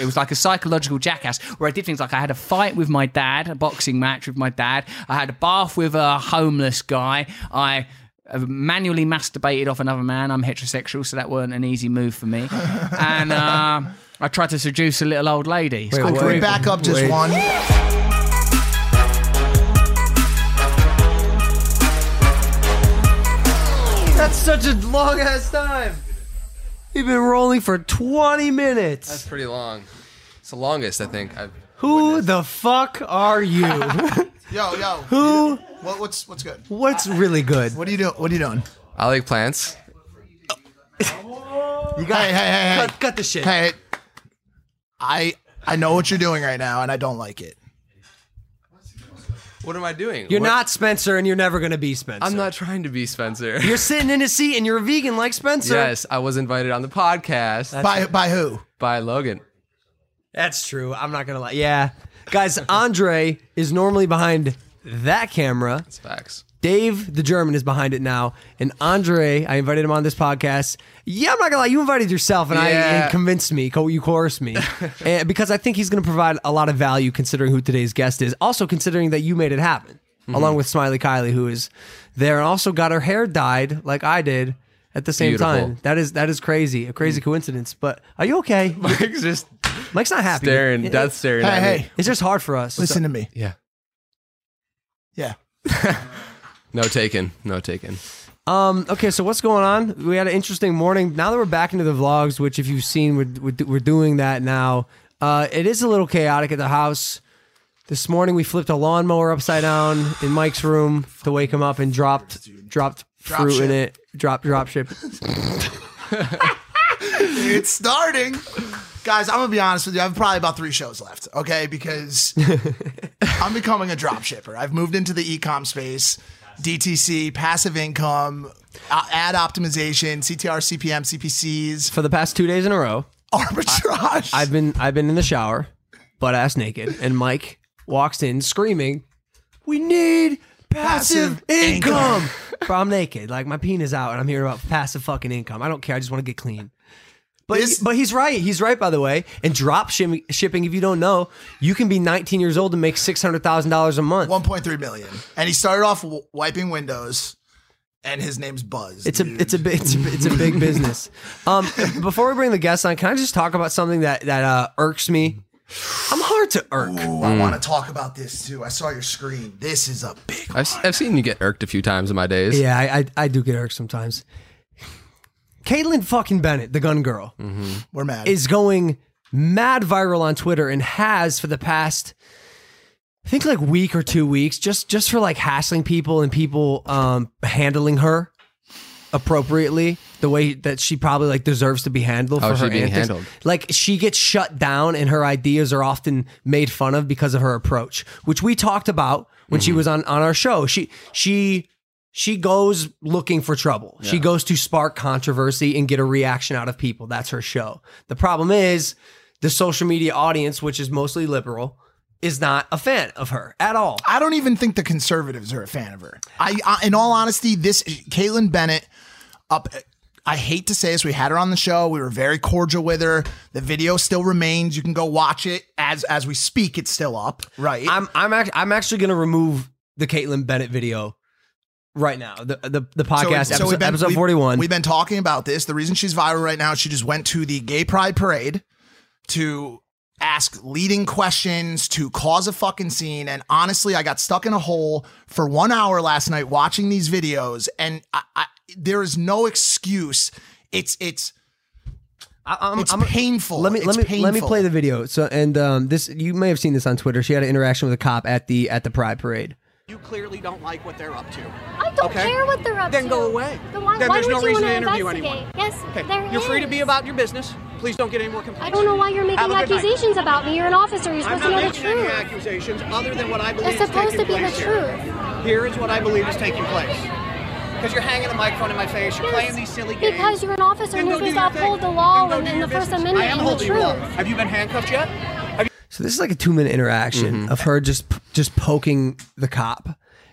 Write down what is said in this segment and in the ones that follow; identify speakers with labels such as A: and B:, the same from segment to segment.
A: It was like a psychological jackass where I did things like I had a fight with my dad, a boxing match with my dad. I had a bath with a homeless guy. I uh, manually masturbated off another man. I'm heterosexual, so that weren't an easy move for me. and uh, I tried to seduce a little old lady. It's
B: Wait, wait.
C: Can we back up just
B: Wait.
C: one?
B: That's such a long ass time. You've been rolling for 20 minutes.
D: That's pretty long. It's the longest I think I've.
B: Who the fuck are you?
C: Yo, yo.
B: Who?
C: What, what's what's good?
B: What's really good?
C: What are you doing? What are you doing?
D: I like plants.
B: You got
C: Hey, hey, hey, hey.
B: cut, cut the shit.
C: Hey, I I know what you're doing right now, and I don't like it.
D: What am I doing?
B: You're
D: What-
B: not Spencer, and you're never gonna be Spencer.
D: I'm not trying to be Spencer.
B: You're sitting in a seat, and you're a vegan like Spencer.
D: yes, I was invited on the podcast
C: By by who?
D: by Logan.
B: That's true. I'm not gonna lie. Yeah, guys. Andre is normally behind that camera.
D: It's facts.
B: Dave, the German, is behind it now, and Andre. I invited him on this podcast. Yeah, I'm not gonna lie. You invited yourself, and I
D: Yeah.
B: and convinced me. co- You coerced me, and because I think he's gonna provide a lot of value, considering who today's guest is. Also, considering that you made it happen,
D: Mm-hmm.
B: along with Smiley Kylie, who is there, and also got her hair dyed like I did at the same
D: Beautiful.
B: time. That is that is crazy, a crazy coincidence. But are you okay?
D: Mike's just
B: Mike's not happy.
D: staring,
B: It-
D: death staring
C: Hey,
D: at me.
C: hey.
B: It's just hard for us.
C: Listen to me.
D: Yeah.
C: Yeah.
D: No taken. No taken.
B: Um. Okay. So what's going on? We had an interesting morning. Now that we're back into the vlogs, which if you've seen, we're we're, we're doing that now. Uh, it is a little chaotic at the house. This morning we flipped a lawnmower upside down in Mike's room to wake him up and dropped dropped
C: Drop
B: fruit
C: ship.
B: in it. Drop drop ship.
C: It's starting. Guys, I'm gonna be honest with you. I have probably about three shows left, okay? Because I'm becoming a drop shipper. I've moved into the e-com space, DTC, passive income, ad optimization, CTR, CPM, CPCs,
B: For the past two days in a row,
C: arbitrage.
B: I've been I've been in the shower, butt ass naked, and Mike walks in screaming, "We need passive,
C: Passive
B: income."
C: income.
B: Bro, I'm naked, like my penis out, and I'm hearing about passive fucking income. I don't care. I just want to get clean. But
C: This-
B: but he's right. He's right. By the way, and drop shim- shipping. If you don't know, you can be 19 years old and make six hundred thousand dollars a month.
C: 1.3 million, and he started off w- wiping windows, and his name's Buzz.
B: It's a
C: dude.
B: it's a big it's a, it's a big business. Um, before we bring the guests on, can I just talk about something that that uh, irks me? I'm hard to irk.
C: Ooh, I want to talk about this too. I saw your screen. This is a big.
D: I've, I've seen you get irked a few times in my days.
B: Yeah, I, I I do get irked sometimes. Kaitlin fucking Bennett, the gun girl,
C: We're mad.
B: is going mad viral on Twitter and has for the past I think like week or two weeks, just just for like hassling people and people um handling her appropriately the way that she probably like deserves to be handled
D: How
B: for
D: is
B: her
D: she being
B: antics.
D: handled?
B: Like she gets shut down and her ideas are often made fun of because of her approach, which we talked about when
D: Mm-hmm.
B: she was on on our show. She she she goes looking for trouble. She goes to spark controversy and get a reaction out of people. That's her show. The problem is the social media audience, which is mostly liberal, is not a fan of her at all.
C: I don't even think the conservatives are a fan of her. I, I in all honesty, this Kaitlin Bennett up. I hate to say this, we had her on the show. We were very cordial with her. The video still remains. You can go watch it as as we speak. It's still up, right?
B: I'm I'm act- I'm actually going to remove the Kaitlin Bennett video right now. The the, the podcast episode,
C: we've been-
B: episode 41.
C: We've been talking about this. The reason she's viral right now, she just went to the Gay Pride Parade to ask leading questions, to cause a fucking scene. And honestly, I got stuck in a hole for one hour last night watching these videos, and I, I, there is no excuse. It's it's
B: I'm,
C: it's
B: I'm-
C: painful.
B: Let me
C: It's
B: let me let me play the video. So and um, this you may have seen this on Twitter. She had an interaction with a cop at the at the Pride Parade.
E: You clearly don't like what they're up to.
F: I don't
E: Okay.
F: care what they're up
E: Then
F: to.
E: Then go away.
F: Then why,
E: Then
F: why
E: there's
F: would
E: no reason
F: wanna
E: interview anyone.
F: Yes,
E: Okay,
F: there
E: you're free to be about your business. Please don't get any more complaints.
F: I don't know why you're making
E: Have a good night.
F: accusations about me. You're an officer. You're supposed to know the
E: truth. I'm any
F: truth.
E: accusations other than what I believe
F: It's
E: is
F: supposed to be the
E: here.
F: truth.
E: Here is what I believe is taking place. Because you're hanging the microphone in my face, you're playing these silly games.
F: Because you're an officer and you're supposed to uphold the law and, the First. Amendment
E: I am holding the law.
F: truth.
E: Have you been handcuffed yet?
B: So this is like a two minute interaction mm-hmm. of her just just poking the cop,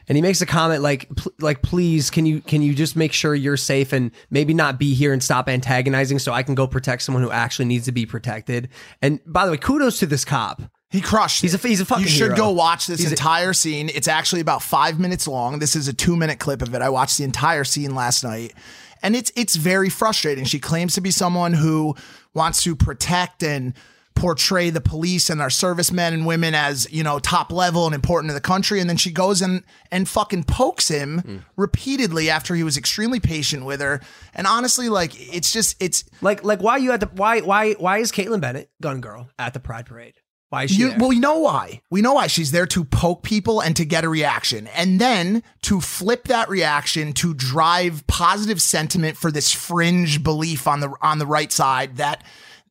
B: and he makes a comment like pl- like please can you can you just make sure you're safe and maybe not be here and stop antagonizing so I can go protect someone who actually needs to be protected. And by the way, kudos to this cop.
C: He crushed.
B: He's
C: it.
B: a he's a fucking.
C: You should
B: hero.
C: go watch this entire scene. It's actually about five minutes long. This is a two minute clip of it. I watched the entire scene last night, and it's it's very frustrating. She claims to be someone who wants to protect and portray the police and our servicemen and women as you know top level and important to the country and then she goes and and fucking pokes him repeatedly after he was extremely patient with her and honestly like it's just it's
B: like like why you at the why why why is Kaitlin Bennett gun girl at the Pride Parade? Why is she
C: You,
B: there?
C: well, we know why. We know why she's there to poke people and to get a reaction, and then to flip that reaction to drive positive sentiment for this fringe belief on the on the right side that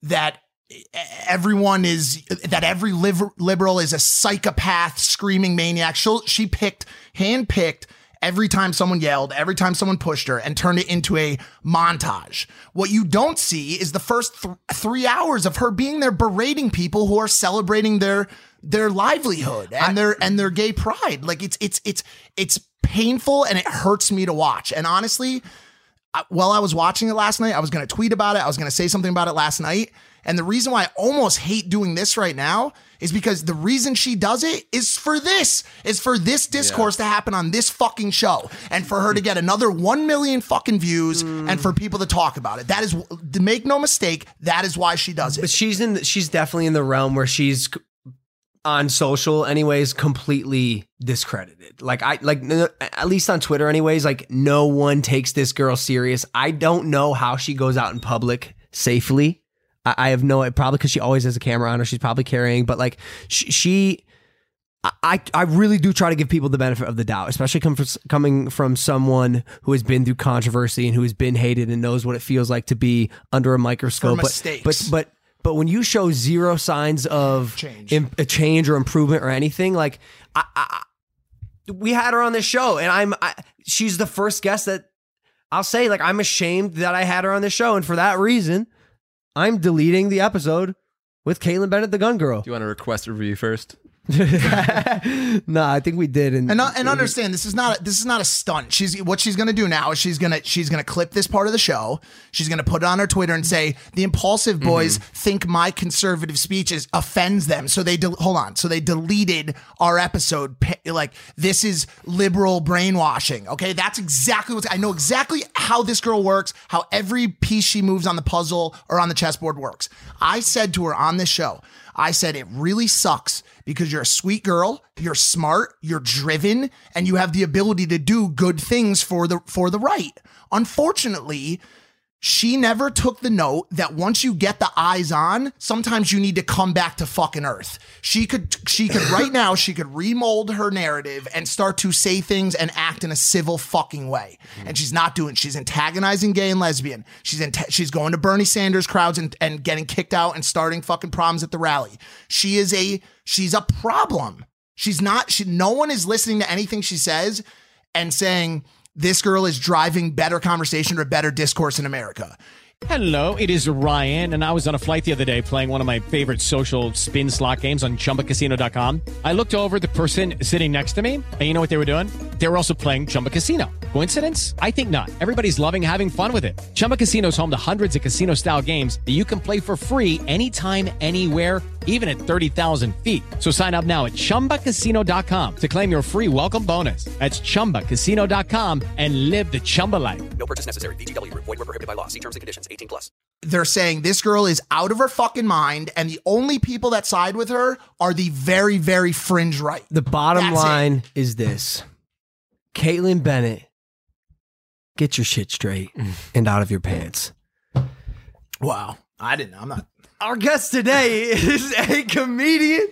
C: that everyone is that every liber- liberal is a psychopath, screaming maniac. She she picked, handpicked every time someone yelled, every time someone pushed her, and turned it into a montage. What you don't see is the first th- three hours of her being there berating people who are celebrating their their livelihood and their and their gay pride. Like it's it's it's it's painful and it hurts me to watch. And honestly, I- while I was watching it last night, I was going to tweet about it. I was going to say something about it last night. And the reason why I almost hate doing this right now is because the reason she does it is for this, is for this discourse to happen on this fucking show and for her to get another 1 million fucking views and for people to talk about it. That is, to make no mistake, that is why she does it.
B: But she's in. The, she's definitely in the realm where she's on social, anyways, completely discredited. Like I like at least on Twitter, anyways. Like no one takes this girl serious. I don't know how she goes out in public safely. I, I have no. Probably because she always has a camera on her. She's probably carrying. But like she. she I, I really do try to give people the benefit of the doubt, especially come from, coming from someone who has been through controversy and who has been hated and knows what it feels like to be under a microscope. but,
C: mistakes.
B: but but but when you show zero signs of
C: Change.
B: im- a change or improvement or anything, like I, I, I- we had her on this show, and I'm I, she's the first guest that I'll say like I'm ashamed that I had her on this show, and for that reason, I'm deleting the episode with Kaitlin Bennett, the Gun Girl.
D: Do you want to request a review first?
B: no, I think we did, and
C: and and understand this is not a, this is not a stunt. She's what she's gonna do now is she's gonna she's gonna clip this part of the show. She's gonna put it on her Twitter and say the Impaulsive mm-hmm. boys think my conservative speech is offends them, so they del- hold on, so they deleted our episode. Like this is liberal brainwashing. Okay, that's exactly what I know exactly how this girl works, how every piece she moves on the puzzle or on the chessboard works. I said to her on this show. I said it really sucks because you're a sweet girl, you're smart, you're driven, and you have the ability to do good things for the for the right. Unfortunately, she never took the note that once you get the eyes on, sometimes you need to come back to fucking earth. She could she could right now she could remold her narrative and start to say things and act in a civil fucking way. Mm-hmm. And she's not doing. She's antagonizing gay and lesbian. She's anta- she's going to Bernie Sanders crowds and, and getting kicked out and starting fucking problems at the rally. She is a she's a problem. She's not she no one is listening to anything she says and saying this girl is driving better conversation or better discourse in America.
G: Hello, it is Ryan, and I was on a flight the other day playing one of my favorite social spin slot games on chumbacasino.com. I looked over the person sitting next to me, and you know what they were doing? They were also playing Chumba Casino. Coincidence? I think not. Everybody's loving having fun with it. Chumba Casino is home to hundreds of casino style games that you can play for free anytime, anywhere, even at 30,000 feet. So sign up now at chumbacasino.com to claim your free welcome bonus. That's chumbacasino.com and live the Chumba life.
E: No purchase necessary. VGW Group. Void were prohibited by law. See terms and conditions. 18 plus.
C: They're saying this girl is out of her fucking mind, and the only people that side with her are the very, very fringe right.
B: The bottom
C: That's
B: line is this Kaitlin Bennett, get your shit straight and out of your pants.
C: Wow. I didn't know. I'm not.
B: Our guest today is a comedian,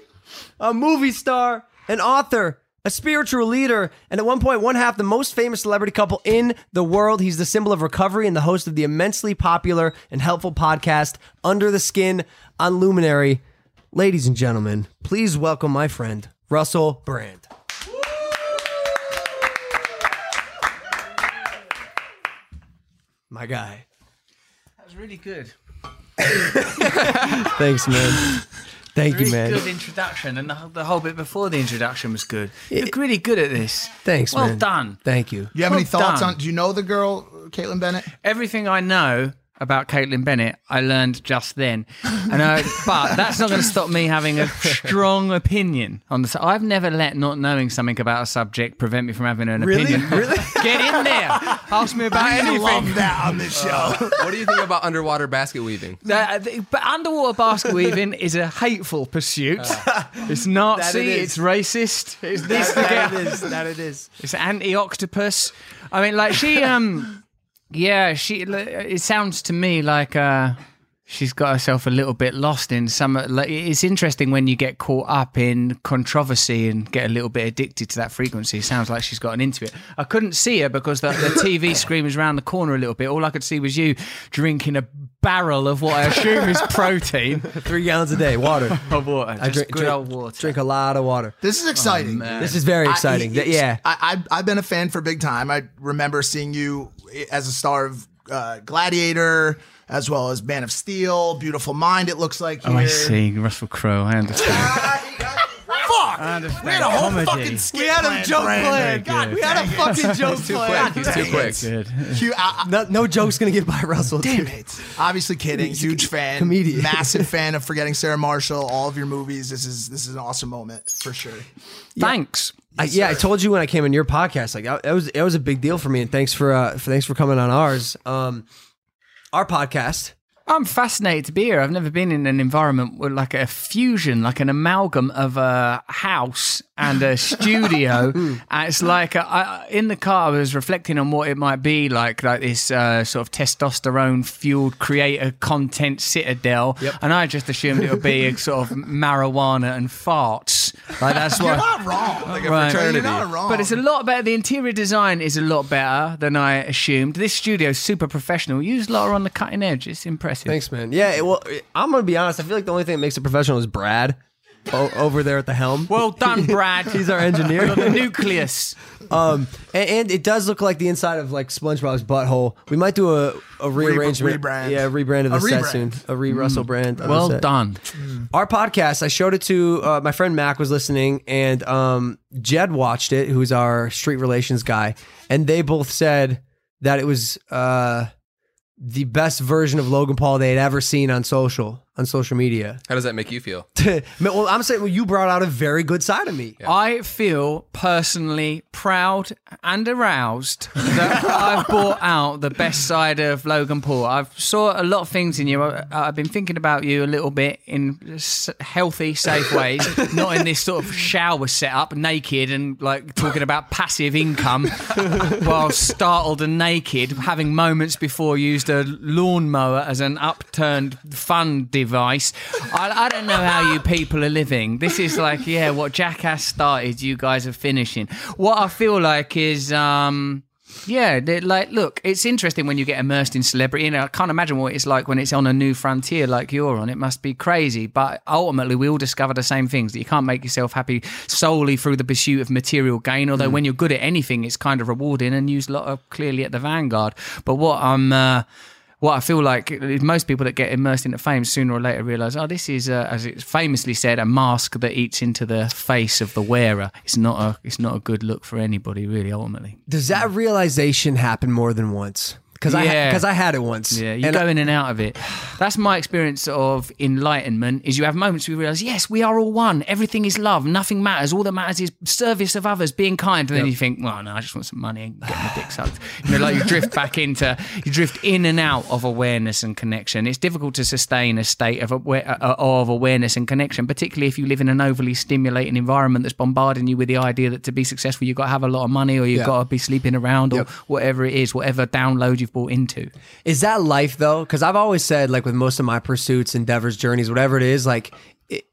B: a movie star, an author, a spiritual leader, and at one point, one half the most famous celebrity couple in the world. He's the symbol of recovery and the host of the immensely popular and helpful podcast, Under the Skin on Luminary. Ladies and gentlemen, please welcome my friend, Russell Brand. My guy.
A: That was really good.
B: Thanks, man. Thank
A: really
B: you, man.
A: good introduction, and the, whole- the whole bit before the introduction was good. You're really good at this.
B: Thanks,
A: well
B: man.
A: done.
B: Thank you.
C: Do you have
A: Well
C: any thoughts
A: done.
C: on? Do you know the girl, Kaitlin Bennett?
A: Everything I know about Kaitlin Bennett, I learned just then. And I, but that's not going to stop me having a strong opinion on the. I've never let not knowing something about a subject prevent me from having an
B: Really?
A: opinion.
B: Really?
A: Get in there. Ask me about
C: I
A: anything.
C: love that on this show.
D: what do you think about underwater basket weaving?
A: That- but underwater basket weaving is a hateful pursuit. it's Nazi.
B: That it is.
A: It's racist. It's this to
B: that it is. That it is.
A: It's anti-octopus. I mean, like she, um, yeah, she. It sounds to me like uh, she's got herself a little bit lost in some. Like, it's interesting when you get caught up in controversy and get a little bit addicted to that frequency. It sounds like she's gotten into it. I couldn't see her because the, the TV screen was around the corner a little bit. All I could see was you drinking a barrel of what I assume is protein
B: Three gallons a day, water.
A: of water.
B: I drink,
A: good
B: drink,
A: old water.
B: drink a lot of water.
C: This is exciting.
B: This is very exciting.
C: it's-
B: yeah.
C: I, I, I've been a fan for a big time. I remember seeing you as a star of uh, Gladiator, as well as Man of Steel, Beautiful Mind. It looks like
A: Oh, I see. Russell Crowe. I understand.
C: Fuck! We had a whole
A: Comedy.
C: fucking skit
B: We had a joke
C: Brandon.
B: planned.
C: God,
B: we had a fucking joke
D: Too
B: planned.
D: quick. He's too quick.
A: Good.
C: You- I- I-
B: No, no joke's gonna get by Russell.
C: Damn
B: dude.
C: it. Obviously kidding. Huge fan.
B: comedian.
C: Massive fan of Forgetting Sarah Marshall. All of your movies. This is this is an awesome moment for sure.
A: Thanks.
B: I, yeah, I told you when I came on your podcast, like I- it was it was a big deal for me, and thanks for uh, for thanks for coming on ours. Um, our podcast.
A: I'm fascinated to be here. I've never been in an environment with like a fusion, like an amalgam of a house and a studio. and it's like uh, I, in the car, I was reflecting on what it might be like, like this uh, sort of testosterone fueled creator content citadel. And I just assumed it would be a sort of marijuana and farts. Like that's
C: You're
A: what.
C: not wrong. Like
A: a Right.
D: fraternity.
C: You're not wrong.
A: But it's a lot better. The interior design is a lot better than I assumed. This studio is super professional. You lot are on the cutting edge. It's impressive.
B: Thanks, man. Yeah, it- well, I'm gonna be honest. I feel like the only thing that makes it professional is Brad o- over there at the helm.
A: Well done, Brad.
B: He's our engineer.
A: the nucleus.
B: Um, and, and it does look like the inside of like SpongeBob's butthole. We might do a, a rearrangement,
C: rebrand.
B: yeah, rebrand of the
C: A
B: set
C: rebrand.
B: soon, a re Russell brand. of the
A: Well
B: set.
A: done.
B: Our podcast, I showed it to uh, my friend Mac was listening, and um, Jed watched it, who's our street relations guy, and they both said that it was uh, the best version of Logan Paul they had ever seen on social on social media.
D: How does that make you feel?
B: well, I'm saying well, you brought out a very good side of me.
A: I feel personally proud and aroused that I've brought out the best side of Logan Paul. I've saw a lot of things in you. I- I've been thinking about you a little bit in s- healthy, safe ways, not in this sort of shower setup, naked and like talking about passive income while startled and naked, having moments before used a lawnmower as an upturned fun device. I, I don't know how you people are living. This is like, yeah, what Jackass started, you guys are finishing. What I feel like is, um, yeah, like, look, it's interesting when you get immersed in celebrity. and I can't imagine what it's like when it's on a new frontier like you're on. It must be crazy. But ultimately, we all discover the same things that you can't make yourself happy solely through the pursuit of material gain. Although, when you're good at anything, it's kind of rewarding and you lot are clearly at the vanguard. But what I'm. Uh, what I feel like most people that get immersed into fame sooner or later realize, oh, this is, uh, as it's famously said, a mask that eats into the face of the wearer. It's not a, it's not a good look for anybody, really. Ultimately,
B: Does that realization happen more than once? Because I
A: Yeah.
B: because I had it once.
A: Yeah, you
B: And
A: go in and out of it. That's my experience of enlightenment. Is you have moments where you realize, yes, we are all one. Everything is love. Nothing matters. All that matters is service of others, being kind. And then you think, well, no, I just want some money and get my dick sucked. You know, like you drift back into, you drift in and out of awareness and connection. It's difficult to sustain a state of aware, uh, of awareness and connection, particularly if you live in an overly stimulating environment that's bombarding you with the idea that to be successful, you've got to have a lot of money or you've
B: Yeah.
A: got to be sleeping around or
B: Yep.
A: whatever it is, whatever download you've bought into.
B: Is that life though? Because I've always said, like with most of my pursuits, endeavors, journeys, whatever it is, like it,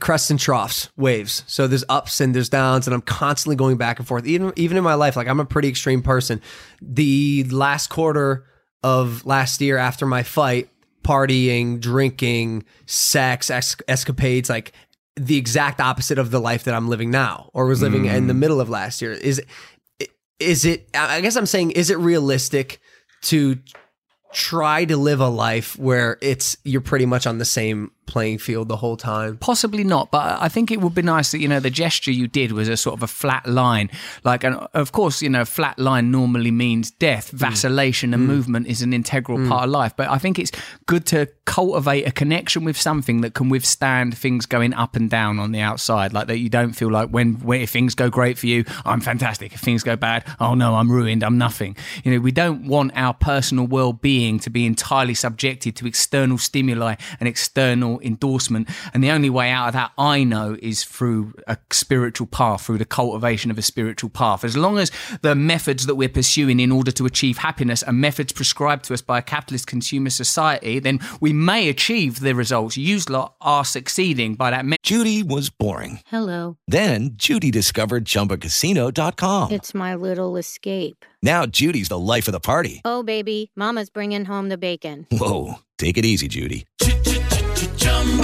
B: crests and troughs, waves. So there's ups and there's downs, and I'm constantly going back and forth. Even even in my life, like I'm a pretty extreme person. The last quarter of last year after my fight, partying, drinking, sex, es- escapades, like the exact opposite of the life that I'm living now, or was living in the mm. middle of last year. Is is it? I guess I'm saying, is it realistic to try to live a life where it's you're pretty much on the same playing field the whole time?
A: Possibly not, but I think it would be nice that you know the gesture you did was a sort of a flat line. Like, and of course, you know, flat line normally means death, hmm. vacillation, and hmm. movement is an integral hmm. part of life. But I think it's good to cultivate a connection with something that can withstand things going up and down on the outside. Like that, you don't feel like when, when if things go great for you, I'm fantastic. If things go bad, oh no, I'm ruined. I'm nothing. You know, we don't want our personal well-being to be entirely subjected to external stimuli and external endorsement. And the only way out of that, I know, is through a spiritual path, through the cultivation of a spiritual path. As long as the methods that we're pursuing in order to achieve happiness are methods prescribed to us by a capitalist consumer society, then we may achieve the results. You lot are succeeding by that. Me-
H: Judy was boring.
I: Hello.
H: Then Judy discovered ChumbaCasino.com.
I: It's my little escape.
H: Now Judy's the life of the party.
I: Oh, baby, Mama's bringing home the bacon.
H: Whoa, take it easy, Judy.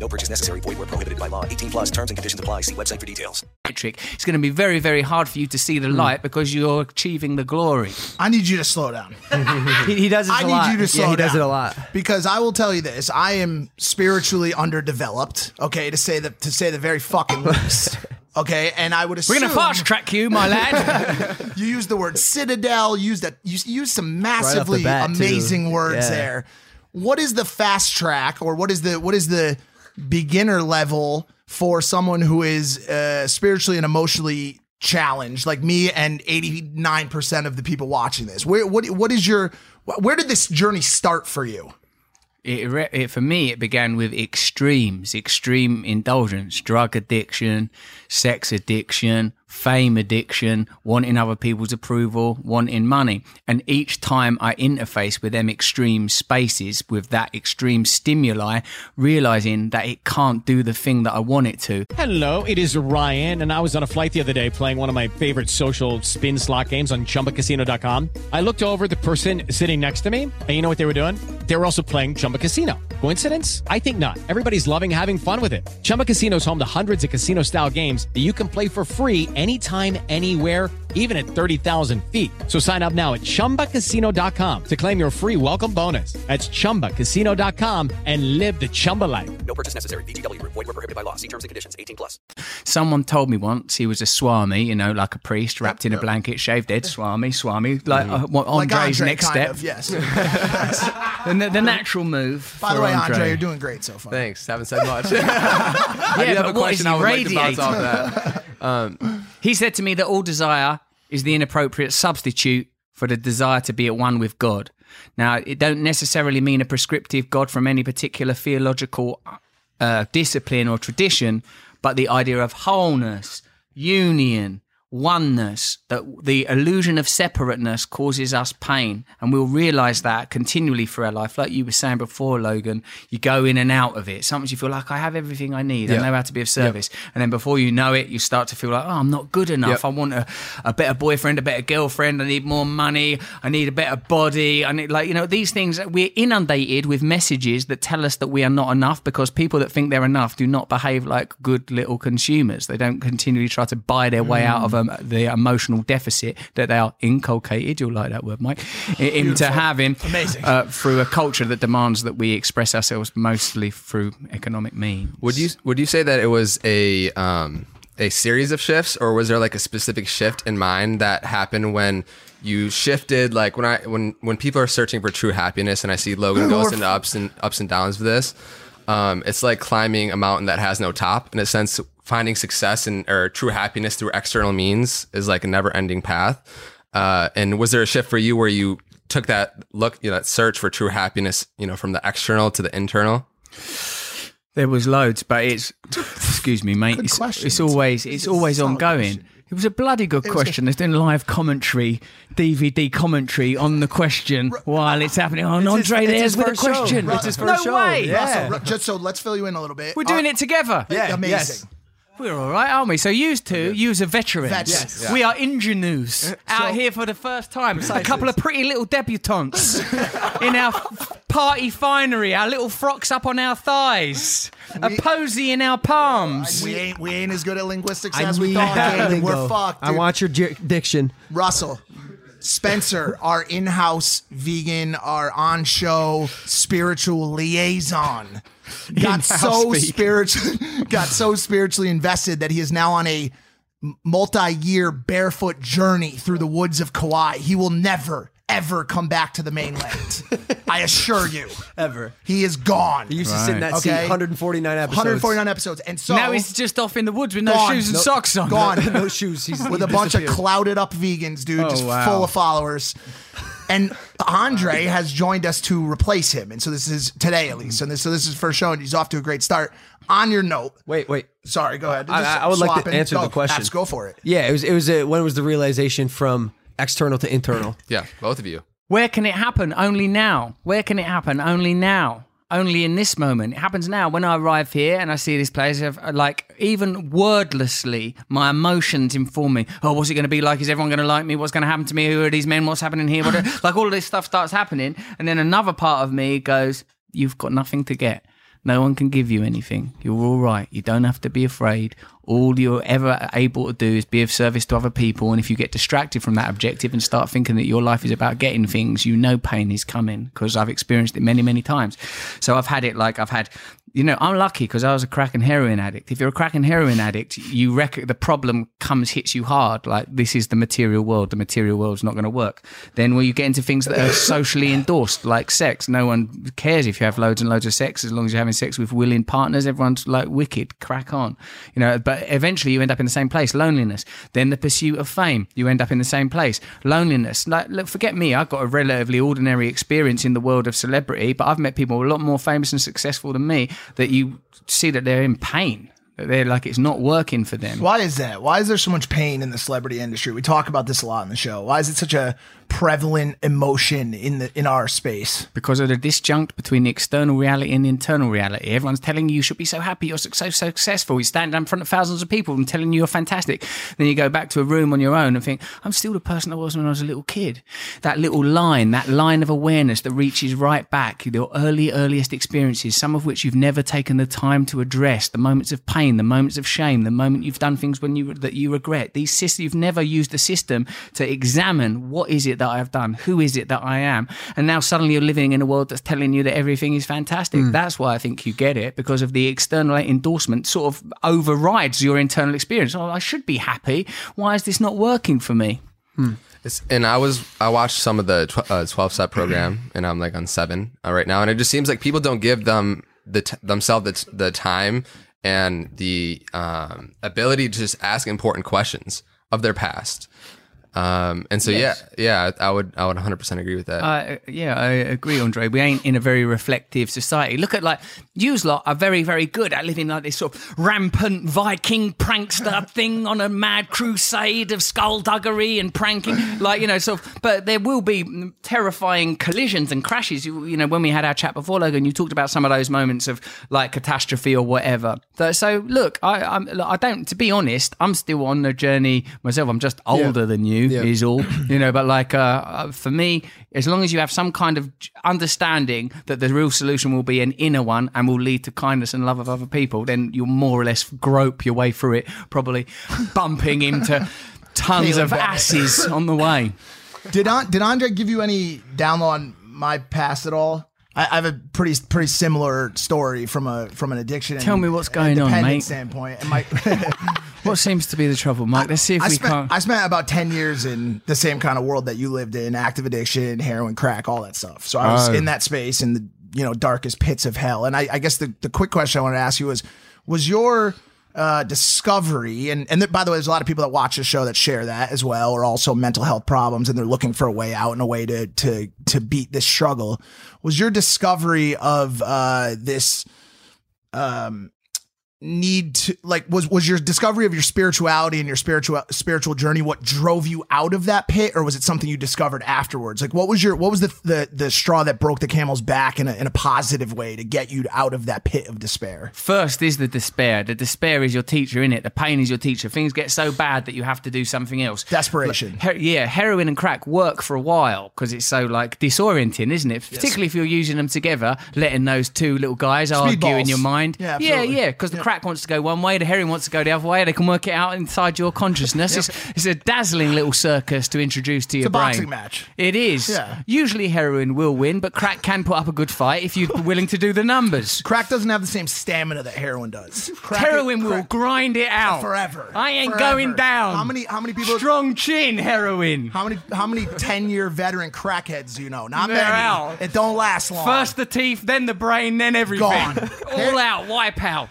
J: No purchase necessary. Void where prohibited by law. 18 plus terms and conditions apply. See website for details.
A: metric, it's going to be very, very hard for you to see the hmm. light because you're achieving the glory.
C: I need you to slow down.
B: He, he does it
C: I
B: a
C: need
B: lot.
C: you to slow
B: yeah, he does it a lot.
C: Because I will tell you this: I am spiritually underdeveloped. Okay, to say the to say the very fucking least. Okay, and I would
A: We're going to fast track you, my lad.
C: you used the word citadel. Use that. You use some massively
B: bat, too.
C: amazing words
B: Yeah.
C: there. What is the fast track, or what is the what is the beginner level for someone who is uh, spiritually and emotionally challenged, like me and eighty nine percent of the people watching this? Where what what is your where did this journey start for you?
A: it, it, for me, it began with extremes, extreme indulgence, drug addiction, sex addiction, fame addiction, wanting other people's approval, wanting money. And each time I interface with them extreme spaces, with that extreme stimuli, realizing that it can't do the thing that I want it to.
G: Hello, it is Ryan, and I was on a flight the other day playing one of my favorite social spin slot games on chumbacasino.com. I looked over the person sitting next to me, and you know what they were doing? They were also playing Chumba Casino. Coincidence? I think not. Everybody's loving having fun with it. Chumba Casino is home to hundreds of casino style games that you can play for free anytime, anywhere, even at 30,000 feet. So sign up now at chumbacasino.com to claim your free welcome bonus. That's chumbacasino.com and live the Chumba life.
J: No purchase necessary. VGW Group. Void were prohibited by law. See terms and conditions. 18 plus.
A: Someone told me once he was a swami, you know, like a priest wrapped in a blanket, shaved head, swami, swami, like uh, what
C: Like
A: Andre's
C: Andre,
A: next
C: kind
A: step.
C: of, yes.
A: The, the natural move.
C: By the way,
A: Andre.
C: Andre, you're doing great so far.
D: Thanks. Haven't said much. I
A: Yeah,
D: do have a question
A: he
D: I would like to bounce
A: radiating?
D: off that. Um,
A: He said to me that all desire is the inappropriate substitute for the desire to be at one with God. Now, it don't necessarily mean a prescriptive God from any particular theological uh, discipline or tradition, but the idea of wholeness, union, oneness, that the illusion of separateness causes us pain. And we'll realize that continually for our life. Like you were saying before, Logan, you go in and out of it. Sometimes you feel like I have everything I need. I know how to be of service. And then before you know it, you start to feel like, oh, I'm not good enough.
B: Yep.
A: I want a, a better boyfriend, a better girlfriend. I need more money. I need a better body. I need, like, you know, these things, we're inundated with messages that tell us that we are not enough because people that think they're enough do not behave like good little consumers. They don't continually try to buy their way out of um, the emotional deficit that they are inculcated. You'll like that word, Mike, into having
C: Amazing.
A: Uh, through a culture that demands that we express ourselves mostly through economic means.
D: would you would you say that it was a um, a series of shifts, or was there like a specific shift in mind that happened when you shifted? Like when I when when people are searching for true happiness, and I see Logan goes into ups and ups and downs of this. Um, it's like climbing a mountain that has no top. In a sense, finding success and or true happiness through external means is like a never ending path. Uh, and was there a shift for you where you took that look, you know, that search for true happiness, you know, from the external to the internal?
A: There was loads, but it's Excuse me, mate.
C: Good
A: It's,
C: question.
A: it's always it's always ongoing. It was a bloody good
C: was
A: question. There's doing live commentary, DVD commentary on the question while it's happening. Oh, and
B: It's his-
A: Andre
B: it's
A: there's with a
B: first show.
A: question.
B: It's his
A: no
B: first show.
A: way.
B: Yeah.
C: Russell, Ru- just so let's fill you in a little bit.
A: We're doing
C: Our-
A: it together.
B: Yeah,
C: amazing.
B: yes.
A: We're all right, aren't we? So use two, oh, use a veteran.
C: Vets. Yes.
A: We are ingenues uh, out here for the first time. A couple of pretty little debutantes in our party finery, our little frocks up on our thighs, a posy in our palms.
C: We ain't we ain't as good at linguistics
B: I
C: as we thought.
B: that
C: Gabe. We're
B: lingo.
C: fucked.
B: I
C: dude.
B: want your di- diction.
C: Russell, Spencer, our in-house vegan, our on-show spiritual liaison, got so
A: vegan.
C: spiritual, got so spiritually invested that he is now on a multi-year barefoot journey through the woods of Kauai. He will never, ever come back to the mainland. I assure you.
B: Ever.
C: He is gone.
B: He used to sit in that seat
C: Okay.
B: 149 episodes.
C: 149 episodes, and so
A: now he's just off in the woods with no
C: Gone.
A: shoes and
C: No-
A: socks on.
C: Gone.
B: no shoes. He's
C: with a bunch of clouded up vegans, dude,
A: Oh,
C: just
A: wow.
C: full of followers. And Andre has joined us to replace him, and so this is today at least. So this, so this is first show, and he's off to a great start. On your note,
B: Wait, wait.
C: sorry, go ahead.
B: I,
C: Just
B: I would like to answer
C: Go.
B: the question.
C: Let's go for it.
B: Yeah, it was. It was. A, when was the realization from external to internal?
D: Yeah, both of you.
A: Where can it happen? Only now. Where can it happen? Only now. Only in this moment. It happens now. When I arrive here and I see this place, I've, uh, like even wordlessly, my emotions inform me. Oh, what's it going to be like? Is everyone going to like me? What's going to happen to me? Who are these men? What's happening here? What are- like all of this stuff starts happening, and then another part of me goes, "You've got nothing to get." No one can give you anything. You're all right. You don't have to be afraid. All you're ever able to do is be of service to other people. And if you get distracted from that objective and start thinking that your life is about getting things, you know pain is coming because I've experienced it many, many times. So I've had it like I've had, you know, I'm lucky because I was a crack and heroin addict. If you're a crack and heroin addict, you rec- the problem comes, hits you hard. Like this is the material world. The material world's not going to work. Then when you get into things that are socially endorsed, like sex, no one cares if you have loads and loads of sex as long as you're having sex with willing partners. Everyone's like wicked, crack on, you know. But eventually you end up in the same place, loneliness. Then the pursuit of fame, you end up in the same place, loneliness. Like, look, forget me. I've got a relatively ordinary experience in the world of celebrity, but I've met people a lot more famous and successful than me that you see that they're in pain. That they're like it's not working for them.
C: Why is that? Why is there so much pain in the celebrity industry? We talk about this a lot in the show. Why is it such a prevalent emotion in the in our space?
A: because of the disjunct between the external reality and the internal reality. Everyone's telling you you should be so happy, you're so, so successful. You stand in front of thousands of people and telling you you're fantastic. Then you go back to a room on your own and think, I'm still the person I was when I was a little kid. That little line, that line of awareness that reaches right back, to your early, earliest experiences, some of which you've never taken the time to address, the moments of pain, the moments of shame, the moment you've done things when you that you regret. These systems, you've never used the system to examine what is it that I have done, who is it that I am, and now suddenly you're living in a world that's telling you that everything is fantastic. That's why I think you get it because of the external endorsement sort of overrides your internal experience. Oh, I should be happy. Why is this not working for me?
D: It's, and I was I watched some of the tw- uh, twelve step program, and I'm like on seven uh, right now, and it just seems like people don't give them the t- themselves the, t- the time and the um, ability to just ask important questions of their past. Um, and so
A: Yes.
D: yeah, yeah, I would I would 100 percent agree with that.
A: Uh, yeah, I agree, Andre. We ain't in a very reflective society. Look at like yous lot are very, very good at living like this sort of rampant Viking prankster thing on a mad crusade of skullduggery and pranking. Like you know, sort of. But there will be terrifying collisions and crashes. You, you know, when we had our chat before, Logan, you talked about some of those moments of like catastrophe or whatever. So, so look, I, I'm, I don't. To be honest, I'm still on the journey myself. I'm just older than you
B: Yeah.
A: is all you know but like uh, uh, for me as long as you have some kind of understanding that the real solution will be an inner one and will lead to kindness and love of other people then you'll more or less grope your way through it probably bumping into tons of asses on the way
C: Did An- did Andre give you any download on my past at all? I, I have a pretty pretty similar story from a from an addiction.
A: Tell me what's going on, mate.
C: Standpoint. And my,
A: what seems to be the trouble mike let's see if
C: I
A: we
C: spent
A: can't
C: I spent about ten years in the same kind of world that you lived in: active addiction, heroin, crack, all that stuff. So I was
A: Oh.
C: in that space in the you know darkest pits of hell. And I, I guess the the quick question I wanted to ask you was: Was your uh, discovery, and and th- by the way, there's a lot of people that watch the show that share that as well, or also mental health problems, and they're looking for a way out and a way to to to beat this struggle. Was your discovery of uh, this um, need to like was was your discovery of your spirituality and your spiritual spiritual journey what drove you out of that pit or was it something you discovered afterwards like what was your what was the the, the straw that broke the camel's back in a, in a positive way to get you out of that pit of despair
A: First is the despair. The despair is your teacher, in it. The pain is your teacher. Things get so bad that you have to do something else.
C: Desperation.
A: Her- yeah, heroin and crack work for a while because it's so like disorienting, isn't it? Particularly if you're using them together, letting those two little guys argue in your mind.
C: Yeah,
A: yeah,
C: absolutely.
A: yeah. Because the crack wants to go one way, the heroin wants to go the other way. They can work it out inside your consciousness. It's, it's a dazzling little circus to introduce to your
C: a
A: brain.
C: boxing match.
A: It is.
C: Yeah.
A: Usually heroin will win, but crack can put up a good fight if you're willing to do the numbers.
C: crack doesn't have the same stamina that heroin does crack
A: Heroin will
C: crack-
A: grind it out
C: forever
A: I ain't
C: Forever.
A: going down.
C: how many how many people
A: Strong chin heroin.
C: how many how many 10 year veteran crackheads do you know not
A: They're
C: many
A: out.
C: it don't last long
A: First the teeth, then the brain, then everything.
C: Gone.
A: All out, wipe out.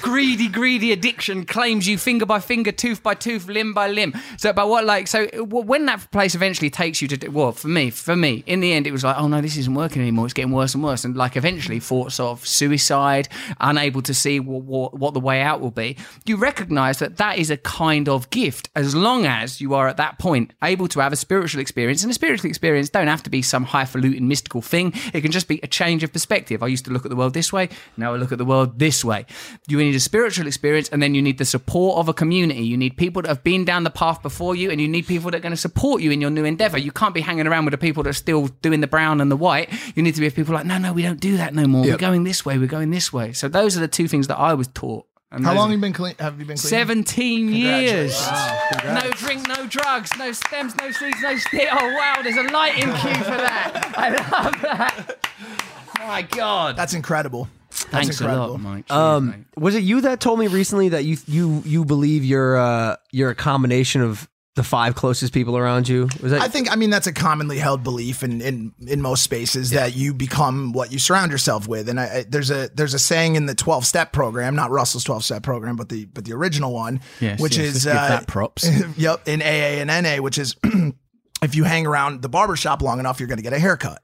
A: Greedy, greedy addiction claims you finger by finger, tooth by tooth, limb by limb. So, but what, like, so when that place eventually takes you to, do, well, for me, for me, in the end, it was like, oh no, this isn't working anymore. It's getting worse and worse. And like, eventually, thoughts of suicide, unable to see what, what, what the way out will be. You recognize that that is a kind of gift as long as you are at that point able to have a spiritual experience. And a spiritual experience don't have to be some highfalutin mystical thing. It can just be a change of perspective. I used to look at the world this way. Now I look at the world this way. You need a spiritual experience and then you need the support of a community. You need people that have been down the path before you and you need people that are going to support you in your new endeavor. You can't be hanging around with the people that are still doing the brown and the white. You need to be with people like, no, no, we don't do that no more.
B: Yep.
A: We're going this way. We're going this way. So those are the two things that I was taught. And
C: How long have you been clean have you been clean
A: 17 years.
C: Congratulations.
A: No drink, no drugs, no stems, no seeds, no stick. Oh, wow, there's a lighting cue for that. I love that. My God.
C: That's incredible. That's
A: Thanks a
C: incredible.
A: lot, Mike.
B: Um, was it you that told me recently that you you you believe you're uh you're a combination of the five closest people around you? Was that
C: I think I mean that's a commonly held belief in in, in most spaces that you become what you surround yourself with. And I, I, there's a there's a saying in the 12 step program, not Russell's 12 step program, but the but the original one,
A: Yes,
C: which
A: yes,
C: is
A: let's give
C: uh,
A: that props.
C: yep, in AA and NA, which is if you hang around the barbershop long enough, you're going to get a haircut.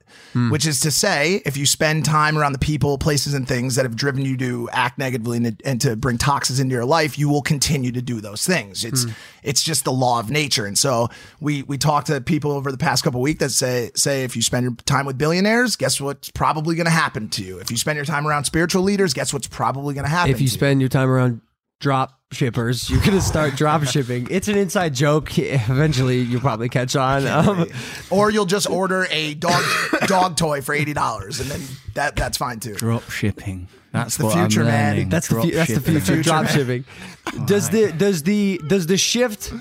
C: Which is to say, if you spend time around the people, places, and things that have driven you to act negatively and, and to bring toxins into your life, you will continue to do those things. It's it's just the law of nature. And so we we talk to people over the past couple of weeks that say say if you spend your time with billionaires, guess what's probably going to happen to you. If you spend your time around spiritual leaders, guess what's probably going to happen.
B: if you spend your time around drop shippers, you're gonna start drop shipping. It's an inside joke. Eventually, you'll probably catch on. Um,
C: or you'll just order a dog dog toy for eighty dollars, and then that that's fine too.
A: Drop shipping. That's
C: the future, man.
A: learning.
B: that's the
A: Drop
B: fu- that's the future. Drop shipping. Does the does the does the shift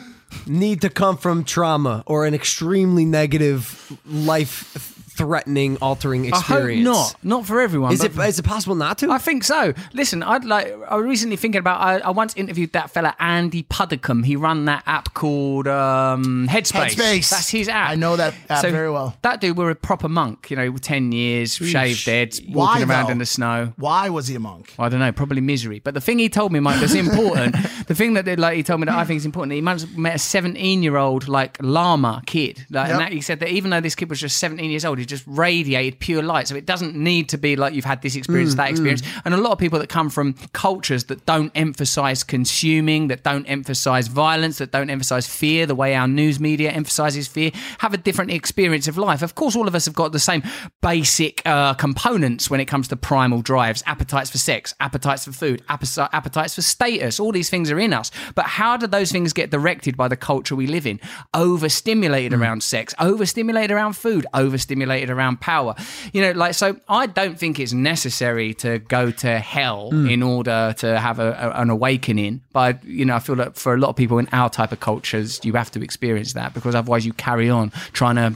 B: need to come from trauma or an extremely negative life threatening altering experience?
A: I hope not. Not for everyone.
B: Is it is it possible not to?
A: I think so. Listen, I'd like. I was recently thinking about. I, I once interviewed that fella Andy Puddicombe. He ran that app called um, Headspace.
C: Headspace.
A: That's his app.
C: I know that app very well.
A: That dude, we're a proper monk. You know, ten years, shaved head,
C: Why,
A: walking around
C: though?
A: in the snow.
C: Why was he a monk?
A: I don't know, probably misery. But the thing he told me, Mike, that's important. the thing that like he told me that I think is important. He once met a seventeen-year-old like lama kid, like,
C: Yep.
A: and that, he said that even though this kid was just seventeen years old, he just radiated pure light. So it doesn't need to be like you've had this experience,
C: Mm,
A: that experience. And a lot of people that come from cultures that don't emphasize consuming, that don't emphasize violence, that don't emphasize fear, the way our news media emphasizes fear, have a different experience of life. Of course, all of us have got the same basic uh, components when it comes to primal drives, appetites for sex, appetites for food, appetites for status. All these things are in us. But how do those things get directed by the culture we live in? Overstimulated around sex, overstimulated around food, overstimulated around power. You know, like, so I don't think it's necessary to go to hell hmm. in order to have a, a- an awakening. But, you know, I feel that for a lot of people in our type of cultures, you have to experience that because otherwise you carry on trying to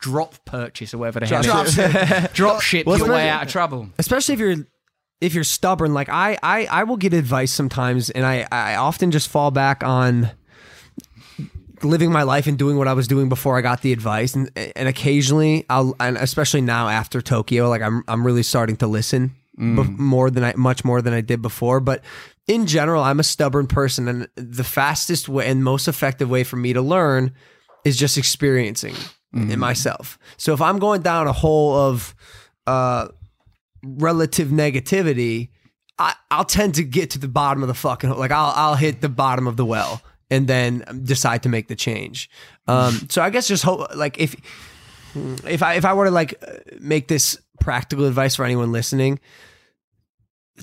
A: drop purchase or whatever the hell
B: Drop
A: is. drop ship
B: Well,
A: your way out of trouble.
B: especially if you're if you're stubborn like I, I i will get advice sometimes and i i often just fall back on living my life and doing what i was doing before i got the advice. And and occasionally i'll and especially now after tokyo like i'm i'm really starting to listen bef- more than i much more than i did before. But in general i'm a stubborn person and the fastest way and most effective way for me to learn is just experiencing it in myself. So if i'm going down a hole of uh relative negativity, I, I'll tend to get to the bottom of the fucking hole. Like I'll I'll hit the bottom of the well and then decide to make the change. Um, so I guess just hope like if if I if I were to like make this practical advice for anyone listening,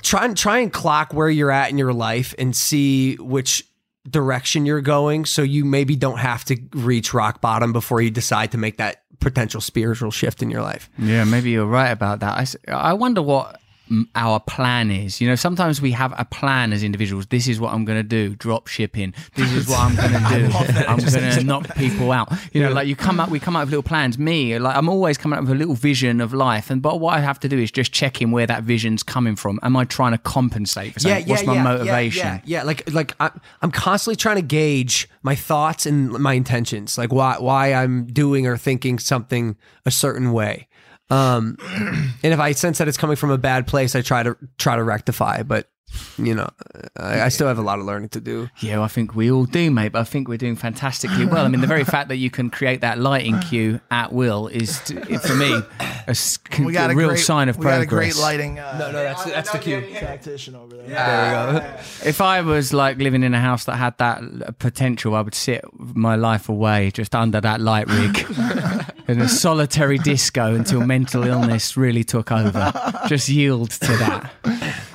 B: try and try and clock where you're at in your life and see which direction you're going so you maybe don't have to reach rock bottom before you decide to make that potential spiritual shift in your life.
A: Yeah, maybe you're right about that. I, I wonder what our plan is. You know, sometimes we have a plan as individuals. This is what I'm going to do. Drop shipping. This is what I'm going to do. I'm going to knock people out. You know, like you come up, we come up with little plans. Me, like I'm always coming up with a little vision of life. And but what I have to do is just check in where that vision's coming from. Am I trying to compensate for something? What's my motivation?
B: Yeah, yeah, like like I'm constantly trying to gauge my thoughts and my intentions, like why why I'm doing or thinking something a certain way. Um, and if I sense that it's coming from a bad place, I try to try to rectify. But you know, I, I still have a lot of learning to do.
A: Yeah, I think we all do, mate. But I think we're doing fantastically well. I mean, the very fact that you can create that lighting cue at will is, to, for me, a, s-
C: We got
A: a
C: a
A: real
C: great,
A: sign of
C: we
A: progress.
C: got a great lighting. Uh,
B: No, no, that's that's the cue.
C: tactician over there.
B: There we go.
A: If I was like living in a house that had that potential, I would sit my life away just under that light rig in a solitary disco until mental illness really took over. Just yield to that.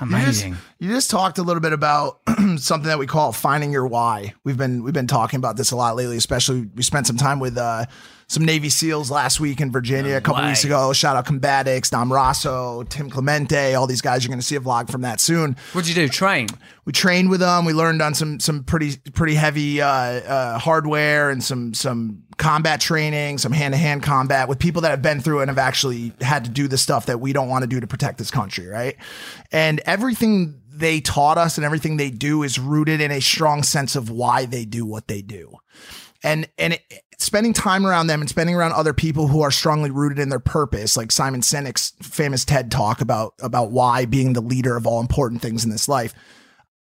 A: Amazing.
C: You just talked a little bit about something that we call finding your why. We've been we've been talking about this a lot lately, especially we spent some time with uh, some Navy SEAls last week in Virginia a couple weeks ago. Shout out Combatics, Dom Raso, Tim Clemente, all these guys. You're going to see a vlog from that soon.
A: What'd you do? Train?
C: We trained with them. We learned on some some pretty pretty heavy uh, uh, hardware and some some combat training, some hand to hand combat with people that have been through and have actually had to do the stuff that we don't want to do to protect this country, right? And everything they taught us and everything they do is rooted in a strong sense of why they do what they do. And and it, spending time around them and spending around other people who are strongly rooted in their purpose, like Simon Sinek's famous TED talk about about why being the leader of all important things in this life.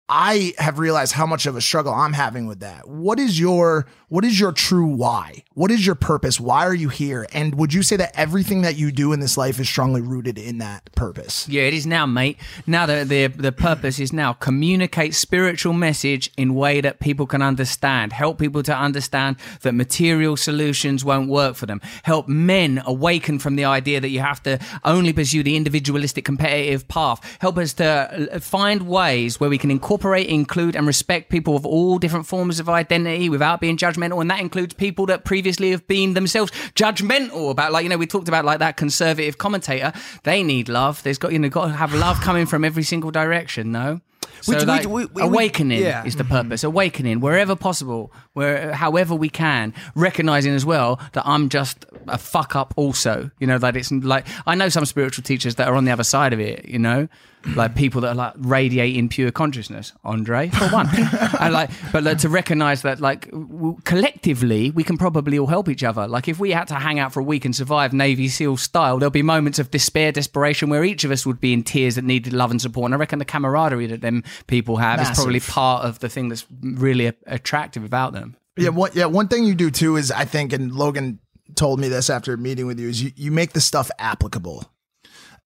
C: I have realized how much of a struggle I'm having with that. What is your what is your true why? What is your purpose? Why are you here? And would you say that everything that you do in this life is strongly rooted in that purpose?
A: Yeah, it is now, mate. Now the the the purpose is now communicate spiritual message in way that people can understand. Help people to understand that material solutions won't work for them. Help men awaken from the idea that you have to only pursue the individualistic competitive path. Help us to uh, find ways where we can incorporate, include, and respect people of all different forms of identity without being judgmental, and that includes people that previously have been themselves judgmental about, like you know, we talked about like that conservative commentator. They need love. There's got you know got to have love coming from every single direction. No. So
B: we-
A: like,
B: we- we-
A: awakening
B: yeah.
A: is the purpose. Awakening wherever possible, where however we can, recognizing as well that I'm just a fuck up. Also, you know that it's like I know some spiritual teachers that are on the other side of it. You know, like people that are like radiating pure consciousness. Andre for one, and like, but like, to recognize that like w- collectively we can probably all help each other. Like if we had to hang out for a week and survive Navy SEAL style, there'll be moments of despair, desperation where each of us would be in tears that needed love and support. And I reckon the camaraderie that them people have is probably part of the thing that's really a- attractive about them.
C: Yeah, one yeah, one thing you do too is I think, and Logan told me this after meeting with you, is you, you make the stuff applicable.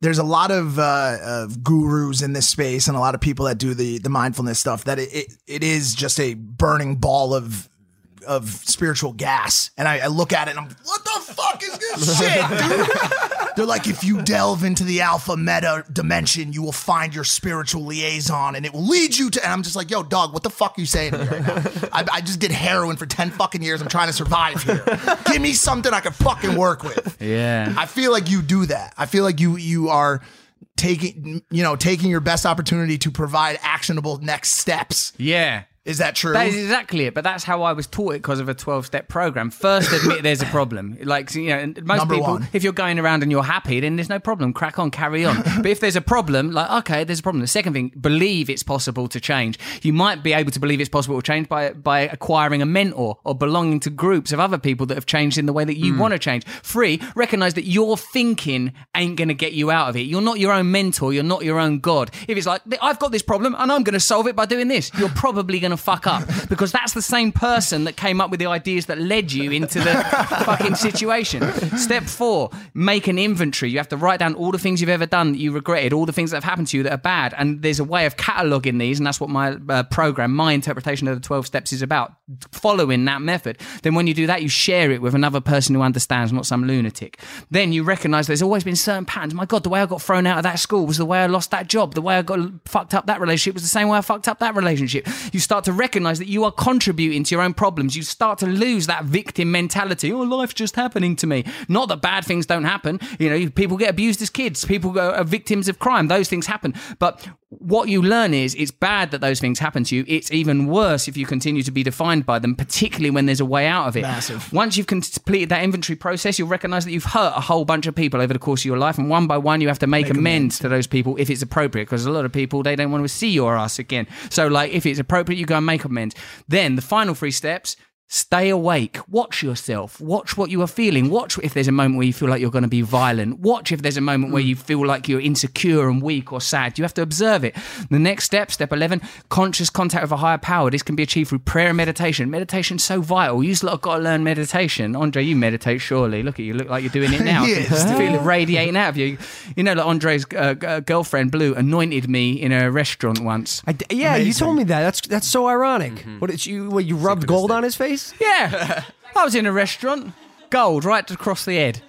C: There's a lot of uh, of gurus in this space and a lot of people that do the the mindfulness stuff that it, it, it is just a burning ball of of spiritual gas. And I, I look at it and I'm what the fuck is this shit, dude? They're like, if you delve into the alpha meta dimension, you will find your spiritual liaison and it will lead you to. And I'm just like, yo, dog, what the fuck are you saying to me right now? I, I just did heroin for 10 fucking years. I'm trying to survive here. Give me something I can fucking work with.
A: Yeah.
C: I feel like you do that. I feel like you you are taking you know taking your best opportunity to provide actionable next steps.
A: Yeah.
C: Is that true?
A: That is exactly it. But that's how I was taught it because of a 12 step program. First, admit there's a problem. Like, you know, most
C: Number
A: people,
C: one.
A: if you're going around and you're happy, then there's no problem. Crack on, carry on. but if there's a problem, like, okay, there's a problem. The second thing, believe it's possible to change. You might be able to believe it's possible to change by, by acquiring a mentor or belonging to groups of other people that have changed in the way that you hmm. want to change. Three, recognize that your thinking ain't going to get you out of it. You're not your own mentor. You're not your own God. If it's like, I've got this problem and I'm going to solve it by doing this, you're probably going to fuck up because that's the same person that came up with the ideas that led you into the fucking situation. Step four, make an inventory. You have to write down all the things you've ever done that you regretted, all the things that have happened to you that are bad. And there's a way of cataloging these, and that's what my uh, program, my interpretation of the 12 steps is about. Following that method. Then when you do that, you share it with another person who understands, not some lunatic. Then you recognize there's always been certain patterns. My God, the way I got thrown out of that school was the way I lost that job. The way I got fucked up that relationship was the same way I fucked up that relationship. You start to recognize that you are contributing to your own problems. You start to lose that victim mentality. Oh, life's just happening to me. Not that bad things don't happen. You know, people get abused as kids. People are victims of crime. Those things happen. But what you learn is it's bad that those things happen to you. It's even worse if you continue to be defined by them, particularly when there's a way out of it.
C: Massive.
A: Once you've completed that inventory process, you'll recognize that you've hurt a whole bunch of people over the course of your life, and one by one, you have to make, amends to those people if it's appropriate. Because a lot of people they don't want to see your ass again. So, like, if it's appropriate, you go and make amends. Then the final three steps. Stay awake. Watch yourself. Watch what you are feeling. Watch if there's a moment where you feel like you're going to be violent. Watch if there's a moment where you feel like you're insecure and weak or sad. You have to observe it. The next step, step 11, conscious contact with a higher power. This can be achieved through prayer and meditation. Meditation's so vital. You lot got to learn meditation. Andre, you meditate surely. Look at you. Look like you're doing it now.
C: He
A: I feel it radiating out of you. You know, like Andre's uh, g- uh, girlfriend, Blue, anointed me in a restaurant once.
B: I d yeah, you told me that. That's that's so ironic.
A: Mm-hmm.
B: What did you? What you rubbed gold on his face?
A: Yeah. I was in a restaurant. Gold right across the head,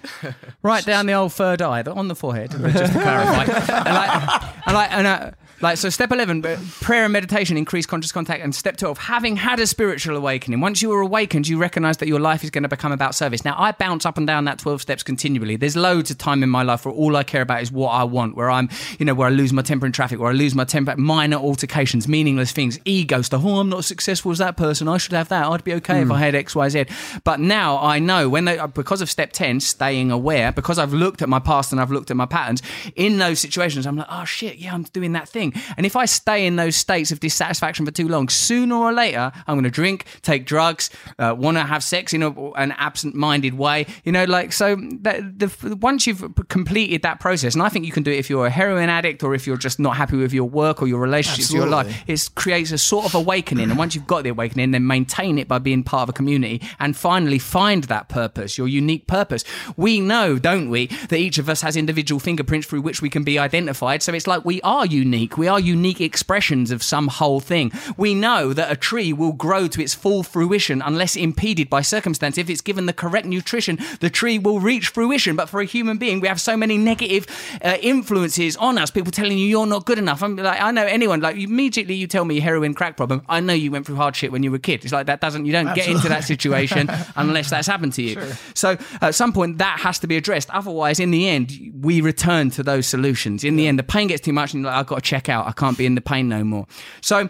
A: right down the old third eye, on the forehead, just to clarify. and like, and like, and uh, like, so step 11, uh, prayer and meditation, increase conscious contact. And step 12, having had a spiritual awakening. Once you are awakened, you recognize that your life is going to become about service. Now, I bounce up and down that 12 steps continually. There's loads of time in my life where all I care about is what I want, where I'm, you know, where I lose my temper in traffic, where I lose my temper, at minor altercations, meaningless things, ego stuff. Oh, I'm not as successful as that person. I should have that. I'd be okay if I had X, Y, Z. But now I know when they, because of step 10, staying aware, because I've looked at my past and I've looked at my patterns, in those situations, I'm like, oh shit, yeah, I'm doing that thing. And if I stay in those states of dissatisfaction for too long, sooner or later, I'm going to drink, take drugs, uh, want to have sex in a, an absent-minded way. You know, like so. The, the, once you've completed that process, and I think you can do it if you're a heroin addict or if you're just not happy with your work or your relationships, or your life. It creates a sort of awakening, and once you've got the awakening, then maintain it by being part of a community, and finally find that purpose, your unique purpose. We know, don't we, that each of us has individual fingerprints through which we can be identified. So it's like we are unique. We are unique expressions of some whole thing. We know that a tree will grow to its full fruition unless impeded by circumstance. If it's given the correct nutrition, the tree will reach fruition. But for a human being, we have so many negative uh, influences on us. People telling you you're not good enough. I'm like, I know anyone. Like immediately, you tell me heroin crack problem. I know you went through hardship when you were a kid. It's like that doesn't. You don't get into that situation unless that's happened to you. So at some point, that has to be addressed. Otherwise, in the end, we return to those solutions. In the end, the pain gets too much, and you're like, I've got to check out. I can't be in the pain no more. So.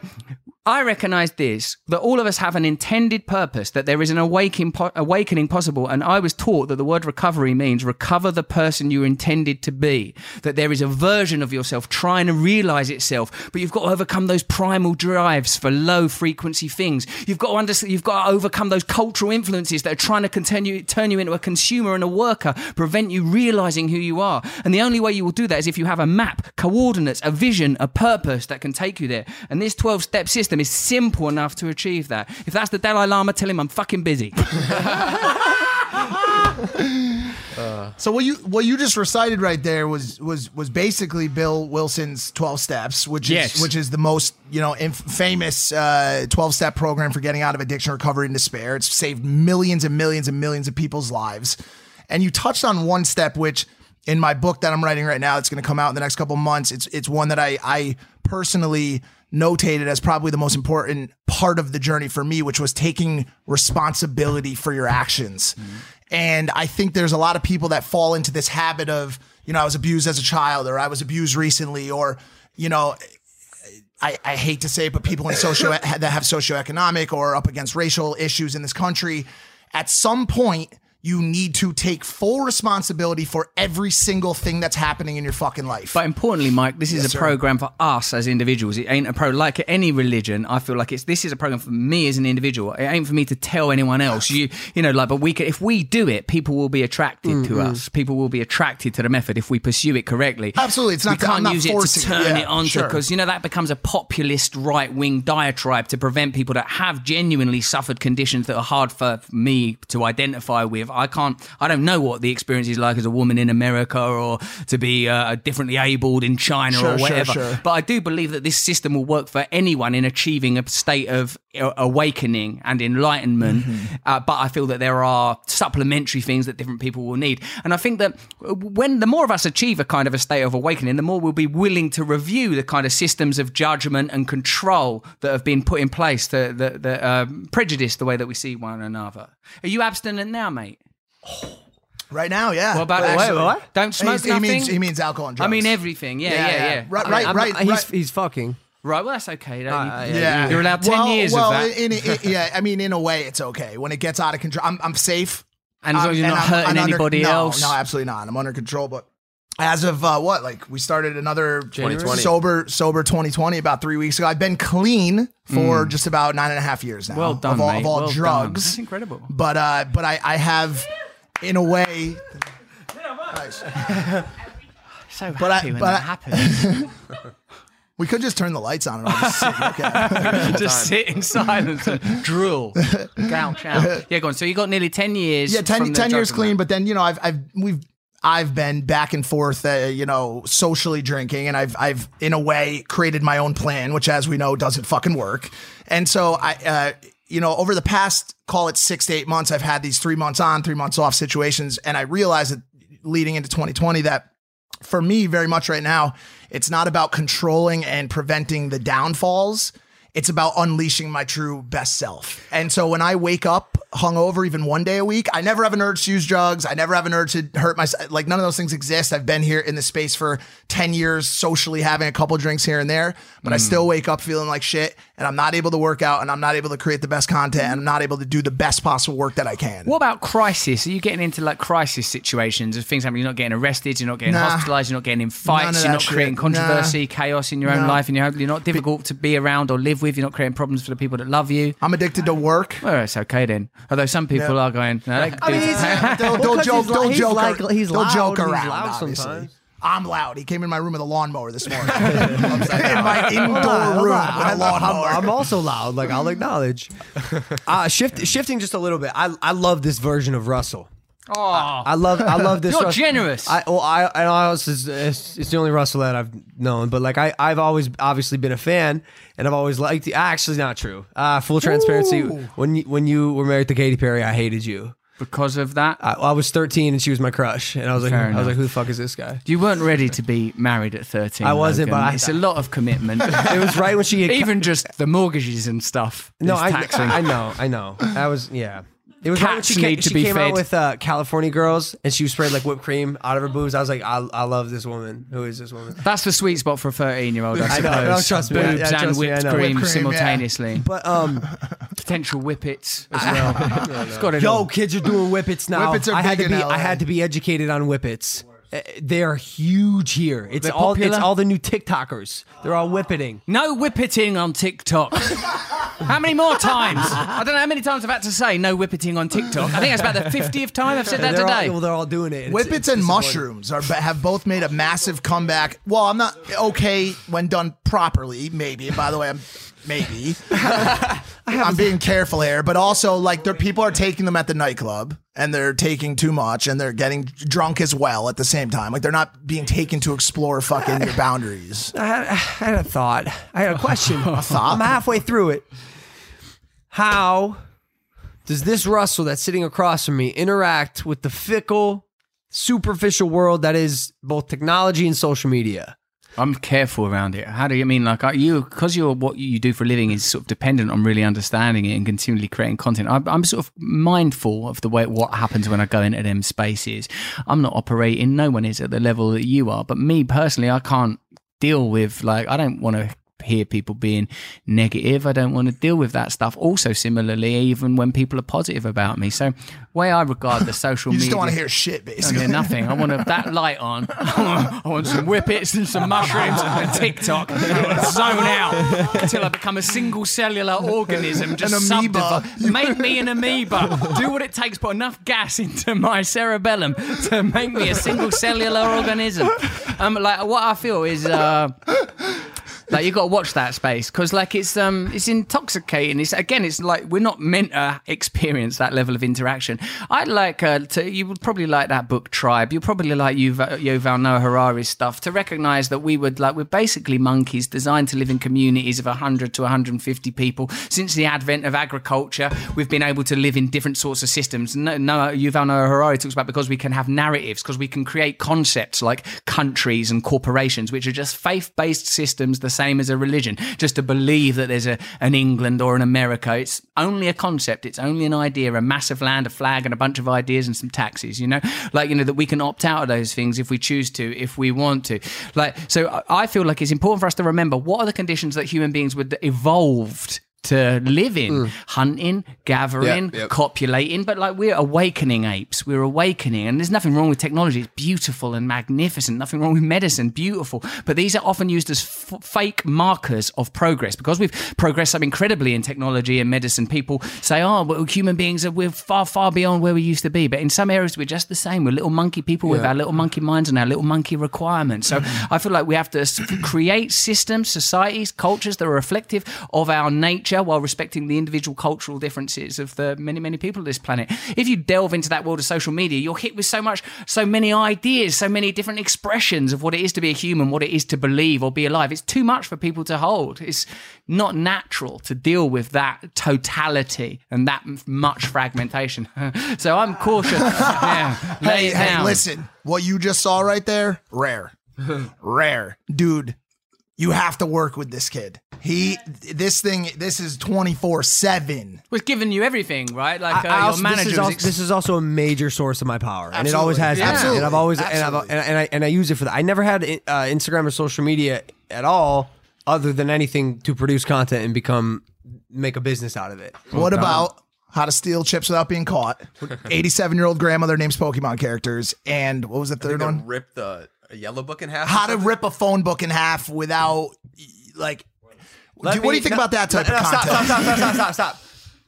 A: I recognize this that all of us have an intended purpose, that there is an awakening, awakening possible. And I was taught that the word recovery means recover the person you intended to be, that there is a version of yourself trying to realize itself, but you've got to overcome those primal drives for low frequency things. You've got to understand, you've got to overcome those cultural influences that are trying to continue, turn you into a consumer and a worker, prevent you realizing who you are. And the only way you will do that is if you have a map, coordinates, a vision, a purpose that can take you there. And this 12 step system is simple enough to achieve that. If that's the Dalai Lama, tell him I'm fucking busy.
C: So what you what you just recited right there was was was basically Bill Wilson's twelve steps, which is which is the most you know inf- famous uh, twelve step program for getting out of addiction, recovery, and despair. It's saved millions and millions and millions of people's lives. And you touched on one step, which in my book that I'm writing right now, it's going to come out in the next couple of months. It's it's one that I I personally notated as probably the most important part of the journey for me, which was taking responsibility for your actions. Mm-hmm. And I think there's a lot of people that fall into this habit of, you know, I was abused as a child or I was abused recently or, you know, I, I hate to say it, but people in socio that have socioeconomic or up against racial issues in this country, at some point, you need to take full responsibility for every single thing that's happening in your fucking life.
A: But importantly, Mike, this is
C: Yes,
A: a
C: sir.
A: program for us as individuals. It ain't a pro like any religion. I feel like it's this is a program for me as an individual. It ain't for me to tell anyone else. You you know, like, but we can, if we do it, people will be attracted to
C: Mhm.
A: us. People will be attracted to the method if we pursue it correctly.
C: Absolutely, it's not
A: We can't use it to
C: forcing it.
A: turn
C: Yeah,
A: it on
C: sure.
A: because you know that becomes a populist right wing diatribe to prevent people that have genuinely suffered conditions that are hard for me to identify with. I can't. I don't know what the experience is like as a woman in America or to be uh, differently abled in China
C: Sure,
A: or whatever.
C: sure.
A: But I do believe that this system will work for anyone in achieving a state of uh, awakening and enlightenment.
C: Mm-hmm.
A: Uh, but I feel that there are supplementary things that different people will need. And I think that when the more of us achieve a kind of a state of awakening, the more we'll be willing to review the kind of systems of judgment and control that have been put in place that, that, that uh, prejudice the way that we see one another. Are you abstinent now, mate?
C: Right now, yeah.
A: What about
C: But
A: it?
C: actually-
A: Don't smoke
C: He- he
A: nothing?
C: means- he means alcohol and drugs.
A: I mean everything. Yeah,
C: Yeah,
A: yeah, yeah.
C: yeah. Right, right,
B: I'm-
C: right,
B: He's
C: right.
B: he's fucking.
A: Right, well, that's okay. You-
B: Uh,
A: you-
C: Yeah,
A: You're allowed 10
C: well,
A: years
C: well,
A: of that.
C: In, in, yeah, I mean, in a way, it's okay. When it gets out of control, I'm, I'm safe.
A: And as long as you're not
C: I'm-
A: hurting
C: I'm under-
A: anybody
C: no,
A: else.
C: No, absolutely not. I'm under control. But as of uh, what, like we started another
D: 2020.
C: sober, sober 2020 about three weeks ago. I've been clean for
A: Mm.
C: just about nine and a half years now.
A: Well done,
C: of all,
A: mate.
C: Of all
A: Well done.
C: drugs.
A: That's incredible.
C: But uh, but I, I have, in a way.
A: So
C: But I-
A: happy when
C: but
A: that
C: I-
A: happens.
C: We could just turn the lights on and all just sit, okay.
A: just sit in silence and drool, gouch out. Yeah, go on. So you got nearly ten years.
C: Yeah, 10, 10 years
A: drug
C: clean, but then you know I've I've we've I've been back and forth, uh, you know, socially drinking, and I've I've in a way created my own plan, which, as we know, doesn't fucking work. And so I, uh, you know, over the past call it six to eight months, I've had these three months on, three months off situations, and I realized that leading into 2020 that for me, very much right now, it's not about controlling and preventing the downfalls. It's about unleashing my true best self. And so when I wake up hungover even one day a week, I never have an urge to use drugs. I never have an urge to hurt myself. Like none of those things exist. I've been here in this space for 10 years, socially having a couple drinks here and there, but I hmm. still wake up feeling like shit and I'm not able to work out and I'm not able to create the best content and I'm not able to do the best possible work that I can.
A: What about crisis? Are you getting into like crisis situations of things happening? You're not getting arrested, you're not getting
C: Nah.
A: hospitalized, you're not getting in fights, you're not
C: shit.
A: creating controversy,
C: Nah.
A: chaos in your own
C: No.
A: life, and you're, you're not difficult to be around or live with. You're not creating problems for the people that love you.
C: I'm addicted to work.
A: Well, it's okay then. Although some people
C: Yeah.
A: are going, no, they
C: I mean,
A: do-
C: he's- they'll,
B: Well,
C: they'll
B: 'cause
C: joke.
B: he's
C: They'll
B: li- he's
C: joke.
B: like- he's
C: they'll
B: loud,
C: joke
B: he's
C: around.
B: loud
C: obviously.
B: sometimes.
C: I'm loud. He came in my room with a lawnmower this morning. in my
B: Hold
C: indoor
B: on, hold
C: room
B: on.
C: with a
B: I'm,
C: lawnmower.
B: I'm, I'm also loud. Like I'll acknowledge. Uh, shift, shifting just a little bit. I I love this version of Russell.
A: Oh,
B: I love I love this.
A: You're
B: Russ-
A: generous.
B: I well I and I know it's, it's, the only Russell that I've known, but like I I've always obviously been a fan, and I've always liked. The, Actually, not true. Uh, full transparency.
A: Ooh.
B: When you, when you were married to Katy Perry, I hated you
A: because of that.
B: I, I was 13 and she was my crush, and I was like
A: Fair
B: I was like, who the fuck is this guy?
A: You weren't ready to be married at 13.
B: I wasn't,
A: Logan.
B: but I-
A: it's a lot of commitment.
B: It was right when she had-
A: even just the mortgages and stuff.
B: No,
A: is
B: I,
A: taxing.
B: I know, I know. I was yeah. It was right when
A: Cats
B: she came,
A: to
B: she
A: be
B: came
A: fed.
B: out with uh, California Girls, and she sprayed like whipped cream out of her boobs. I was like, I, I love this woman. Who is this woman?
A: That's the sweet spot for a 13 year old, I
B: I
A: suppose.
B: know, no, trust me.
A: Boobs
B: Yeah, trust
A: and
B: me,
A: whipped
B: know.
A: cream,
B: Whipped cream,
A: simultaneously.
B: But um,
A: Potential whippets as well. it's got it
B: yo,
A: all.
B: kids are doing whippets now.
C: Whippets are
B: I had
C: big
B: to
C: in
B: be,
C: LA.
B: I had to be educated on whippets. They are huge here. It's
A: They're
B: all, it's all the new TikTokers. They're all whipping.
A: No whippeting on TikTok. how many more times? I don't know how many times I've had to say no whippeting on TikTok. I think that's about the 50th time I've said that
B: they're
A: today.
B: All, well, they're all doing it. It's-
C: Whippets
B: it's
C: and
B: disappointing.
C: mushrooms are have both made a massive comeback. Well, I'm not okay when done properly, maybe. By the way, I'm maybe. I'm being careful here, but also like there people are taking them at the nightclub and they're taking too much and they're getting drunk as well at the same time. Like they're not being taken to explore fucking your boundaries.
B: I had, I had a thought. I had a question. a thought. I'm halfway through it. How does this Russell that's sitting across from me interact with the fickle, superficial world that is both technology and social media?
A: I'm careful around it. How do you mean like you because you're what you do for a living is sort of dependent on really understanding it and continually creating content. I'm, I'm sort of mindful of the way what happens when I go into them spaces. I'm not operating. No one is at the level that you are. But me personally, I can't deal with like I don't want to hear people being negative. I don't want to deal with that stuff. Also, similarly, even when people are positive about me. So, way I regard the social
C: You
A: media,
C: just don't want to hear shit,
A: I
C: basically.
A: hear nothing. I want to, that light on. I want some whippets and some mushrooms and TikTok. I want to zone out until I become a single cellular organism. Just
C: An amoeba.
A: Make me an amoeba. Do what it takes. Put enough gas into my cerebellum to make me a single cellular organism. Um, like what I feel is. Uh, like you've got to watch that space because like it's um it's intoxicating. It's again it's like we're not meant to experience that level of interaction. I'd like uh, to you would probably like that book tribe. You probably like Yuval, Noah Harari's stuff. To recognize that we would like we're basically monkeys designed to live in communities of 100 to 150 people. Since the advent of agriculture we've been able to live in different sorts of systems. No, Yuval Noah Harari talks about because we can have narratives because we can create concepts like countries and corporations which are just faith-based systems the same as a religion. Just to believe that there's a, an England or an America it's only a concept it's only an idea a massive land a flag and a bunch of ideas and some taxes you know? Like you know that we can opt out of those things if we choose to if we want to. Like so I- feel like it's important for us to remember what are the conditions that human beings would evolved to live in. Mm. Hunting gathering
D: Yep, yep.
A: copulating. But like we're awakening apes. We're awakening. And there's nothing wrong with technology. It's beautiful and magnificent. Nothing wrong with medicine. Beautiful. But these are often used as f- fake markers of progress. Because we've progressed so incredibly in technology and medicine people say oh well human beings are we're far far beyond where we used to be. But in some areas we're just the same. We're little monkey people with our little monkey minds and our little monkey requirements. So mm. i feel like we have to create systems societies cultures that are reflective of our nature while respecting the individual cultural differences of the many many people of this planet if you delve into that world of social media you're hit with so much so many ideas so many different expressions of what it is to be a human what it is to believe or be alive it's too much for people to hold it's not natural to deal with that totality and that much fragmentation so i'm cautious yeah lay
C: Hey, hey,
A: down.
C: listen. What you just saw right there, rare. rare. Dude, you have to work with this kid. He this thing this is 24/7.
A: was giving you everything right like uh,
B: I
A: your
B: also-
A: manager
B: this, is also,
A: ex-
B: this is also a major source of my power, and it always has.
C: Absolutely. Absolutely.
B: And I've always and, I've,
C: Absolutely.
B: and, and I and I use it for that. I never had uh, Instagram or social media at all, other than anything to produce content and become make a business out of it.
C: What about how to steal chips without being caught? 87 year old grandmother names Pokemon characters. And what was the third one?
D: Rip the a yellow book in half.
C: How to rip a phone book in half without, like,
B: Let
C: do- what do you think
B: no,
C: about that type
B: no,
C: of
B: no,
C: content?
B: Stop! Stop! Stop! Stop! Stop! Stop!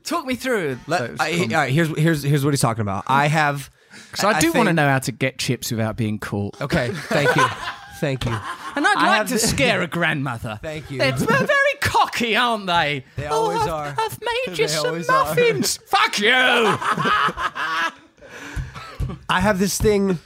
A: talk me through
B: Let, I, all right, here's here's here's what he's talking about. I have.
A: So I do want to know how to get chips without being caught.
B: Okay, thank you, thank you.
A: And I'd
B: I
A: like to
B: the-
A: scare a grandmother.
B: Thank you.
A: They're they're very cocky, aren't they?
B: They
A: Oh,
B: always
A: I've,
B: are.
A: I've made you
B: They
A: some
B: always are.
A: muffins. Fuck you.
B: I have this thing.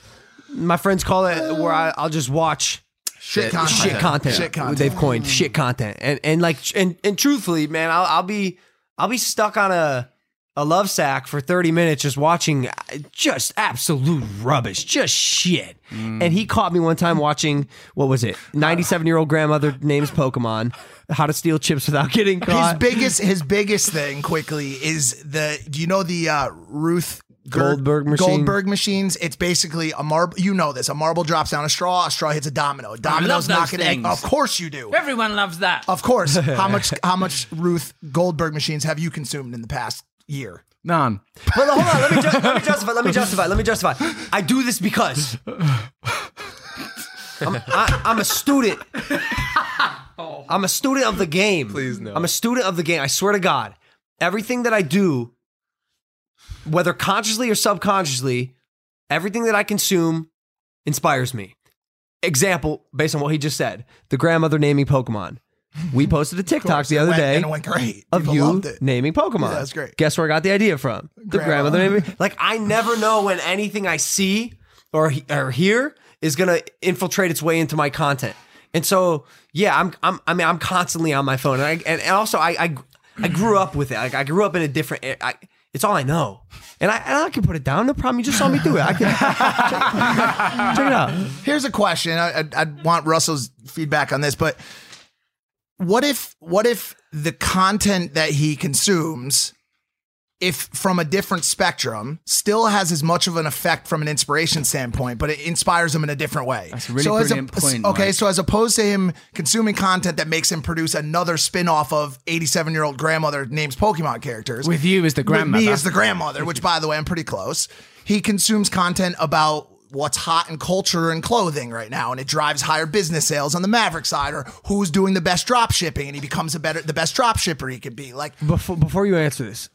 B: My friends call it where I, I'll just watch
C: Shit content.
B: shit content.
C: Shit content.
B: They've coined shit content, and and like and and truthfully, man, I'll, I'll be I'll be stuck on a a love sack for thirty minutes just watching uh, just absolute rubbish, just shit.
C: Mm.
B: And he caught me one time watching what was it? Ninety seven year old grandmother names Pokemon. How to steal chips without getting caught.
C: His biggest his biggest thing quickly is the do you know the uh, Rube
B: Goldberg machine?
C: Goldberg machines. It's basically a marble. You know this. A marble drops down a straw. A straw hits a domino. A domino's knocking egg.
A: things.
C: Of course you do.
A: Everyone loves that.
C: Of course. How much? How much Rube Goldberg machines have you consumed in the past year?
A: None.
B: But hold on, let me, ju- let me justify. Let me justify. Let me justify. I do this because I'm, I, I'm a student. I'm a student of the game.
D: Please no.
B: I'm a student of the game. I swear to God, everything that I do, whether consciously or subconsciously, everything that I consume inspires me. Example, based on what he just said, the grandmother naming Pokemon. We posted a TikTok the
C: It
B: other
C: went-
B: day
C: and it went great.
B: of
C: People
B: you naming Pokemon.
C: Yeah, that's great.
B: Guess where I got the idea from? The
C: Grandma.
B: grandmother naming. Like I never know when anything I see or or hear is gonna infiltrate its way into my content. And so yeah, I'm I'm I mean I'm constantly on my phone, and I, and, and also I, I I grew up with it. Like I grew up in a different. I, it's all I know, and I and I can put it down. No problem. You just saw me do it. I can check, check it out.
C: Here's a question. I, I, I want Russell's feedback on this, but what if what if the content that he consumes if from a different spectrum, still has as much of an effect from an inspiration standpoint, but it inspires him in a different way.
A: That's a really
C: as
A: brilliant point,
C: Okay,
A: Mike.
C: so as opposed to him consuming content that makes him produce another spin-off of 87-year-old grandmother names Pokemon characters.
A: With you as the
C: with
A: grandmother.
C: Me as the grandmother, which by the way, I'm pretty close. He consumes content about what's hot in culture and clothing right now, and it drives higher business sales on the Maverick side, or who's doing the best drop shipping, and he becomes a better, the best drop shipper he could be. Like
B: Before before you answer this,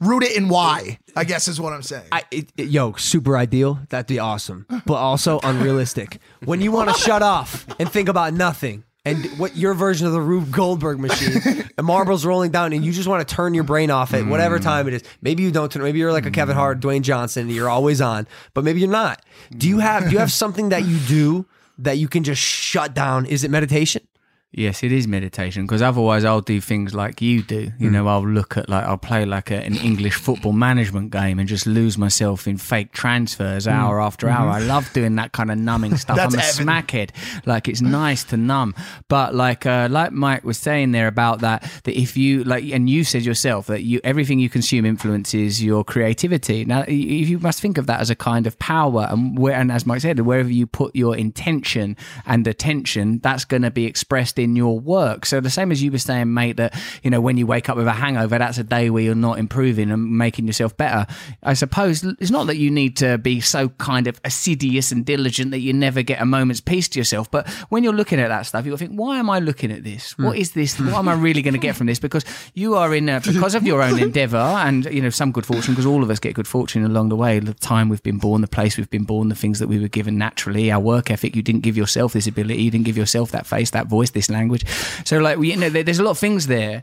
C: root it in why. I guess is what I'm saying.
B: I, it, it- yo, super ideal. That'd be awesome, but also unrealistic. When you want to shut off and think about nothing, and what your version of the Rube Goldberg machine, and marbles rolling down, and you just want to turn your brain off at whatever mm. time it is. Maybe you don't turn. Maybe you're like a Kevin Hart, Dwayne Johnson, and you're always on. But maybe you're not. Do you have Do you have something that you do that you can just shut down? Is it meditation?
A: Yes, it is meditation because otherwise I'll do things like you do. You hmm. know, I'll look at like I'll play like a, an English football management game and just lose myself in fake transfers hmm. hour after hour. Mm-hmm. I love doing that kind of numbing stuff. I'm a
C: Evan.
A: smackhead. Like it's nice to numb, but like uh, like Mike was saying there about that that if you like and you said yourself that you everything you consume influences your creativity. Now you must think of that as a kind of power, and where and as Mike said, wherever you put your intention and attention, that's going to be expressed in your work. So the same as you were saying, mate, that you know when you wake up with a hangover, that's a day where you're not improving and making yourself better. I suppose it's not that you need to be so kind of assiduous and diligent that you never get a moment's peace to yourself. But when you're looking at that stuff, you'll think, why am I looking at this? What hmm. is this? What am I really going to get from this? Because you are in a, because of your own endeavor and you know some good fortune. Because all of us get good fortune along the way. The time we've been born, the place we've been born, the things that we were given naturally, our work ethic. You didn't give yourself this ability. You didn't give yourself that face, that voice, this language. So like you know, there's a lot of things there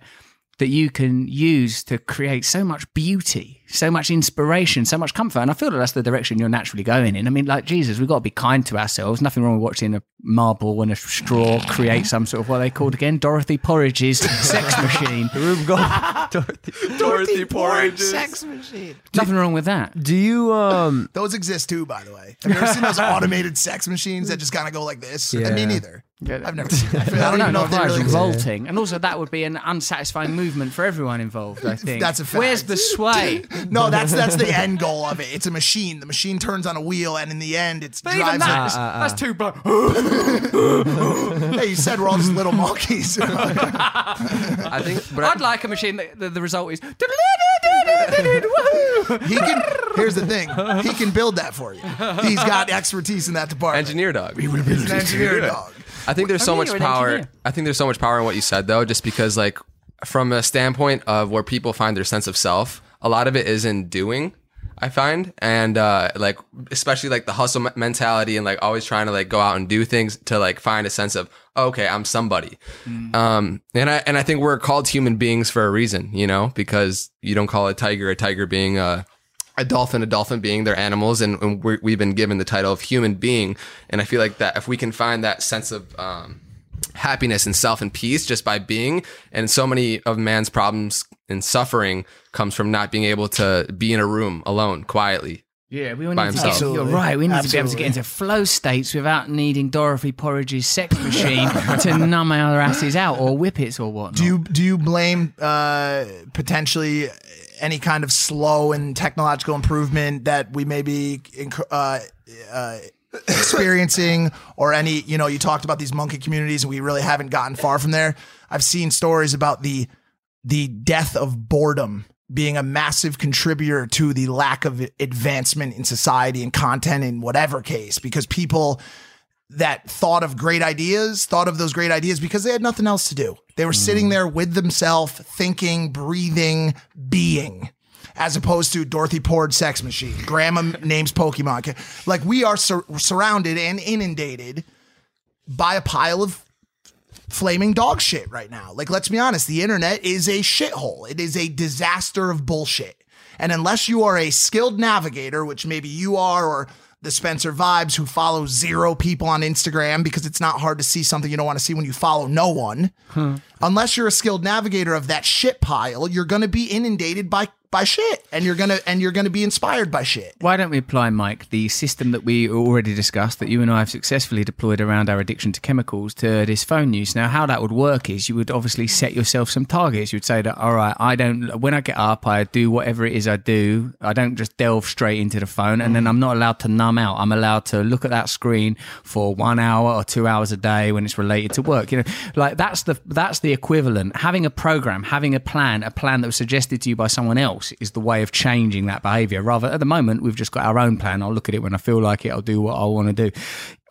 A: that you can use to create so much beauty, so much inspiration, so much comfort. And I feel that that's the direction you're naturally going in. I mean, like Jesus, we've got to be kind to ourselves. Nothing wrong with watching a marble and a straw create some sort of what are they called again? Dorothy Porridge's sex machine.
B: Rube Gold, Dorothy,
D: Dorothy Porridge.
C: sex machine.
A: Nothing wrong with that.
B: Do you um?
C: Those exist too, by the way. Have you ever seen those automated sex machines that just kind of go like this?
B: Yeah.
C: Me neither. I've never seen that. I don't
A: no,
C: even know
A: no,
C: if they
A: no,
C: really exist.
A: revolting. And also, that would be an unsatisfying movement for everyone involved, I think.
C: That's a fact.
A: Where's the sway?
C: No, that's that's the end goal of it. It's a machine. The machine turns on a wheel, and in the end, it's
A: But even
C: drives.
A: that's,
C: it.
A: that's too blunt.
C: hey, you said we're all just little monkeys.
D: I think, but I-
A: I'd like a machine that the, the result is.
C: he can. Here's the thing. He can build that for you. He's got expertise in that department.
D: engineer dog.
C: He's an engineer dog.
D: I think there's
A: I
D: so
A: mean,
D: much
A: you're an
D: power.
A: engineer.
D: I think there's so much power in what you said though, just because like from a standpoint of where people find their sense of self, a lot of it is in doing. I find, and uh, like especially like the hustle mentality and like always trying to like go out and do things to like find a sense of okay, I'm somebody. Um, and I and I think we're called human beings for a reason, you know, because you don't call a tiger a tiger being a a dolphin a dolphin being they're animals and, and we're, we've been given the title of human being and i feel like that if we can find that sense of um, happiness and self and peace just by being and so many of man's problems and suffering comes from not being able to be in a room alone quietly
A: Yeah, we all
D: By
A: need to
D: himself.
A: get, you're right. We need to be able to get into flow states without needing Dorothy Porridge's sex machine to numb our asses out or whippets or whatnot.
C: Do you do you blame uh, potentially any kind of slow and technological improvement that we may be inc- uh, uh, experiencing, or any? You know, you talked about these monkey communities, and we really haven't gotten far from there. I've seen stories about the the death of boredom being a massive contributor to the lack of advancement in society and content in whatever case because people that thought of great ideas thought of those great ideas because they had nothing else to do. They were sitting mm. there with themselves, thinking, breathing, being, as opposed to Dorothy Porridge sex machine, grandma names Pokemon. Like we are sur- surrounded and inundated by a pile of flaming dog shit right now. Like, let's be honest, the internet is a shithole. It is a disaster of bullshit. And unless you are a skilled navigator, which maybe you are, or the Spencer Vibes who follow zero people on Instagram because it's not hard to see something you don't want to see when you follow no one. Hmm. Unless you're a skilled navigator of that shit pile, you're going to be inundated by by shit and you're gonna and you're gonna be inspired by shit.
A: Why don't we apply, Mike, the system that we already discussed that you and I have successfully deployed around our addiction to chemicals to this phone use? Now, how that would work is you would obviously set yourself some targets. You would say that, all right, I don't, when I get up, I do whatever it is I do. I don't just delve straight into the phone and then mm. I'm not allowed to numb out. I'm allowed to look at that screen for one hour or two hours a day when it's related to work. You know, like that's the, that's the equivalent. Having a program, having a plan, a plan that was suggested to you by someone else is the way of changing that behavior. Rather, at the moment, we've just got our own plan. I'll look at it when I feel like it. I'll do what I want to do.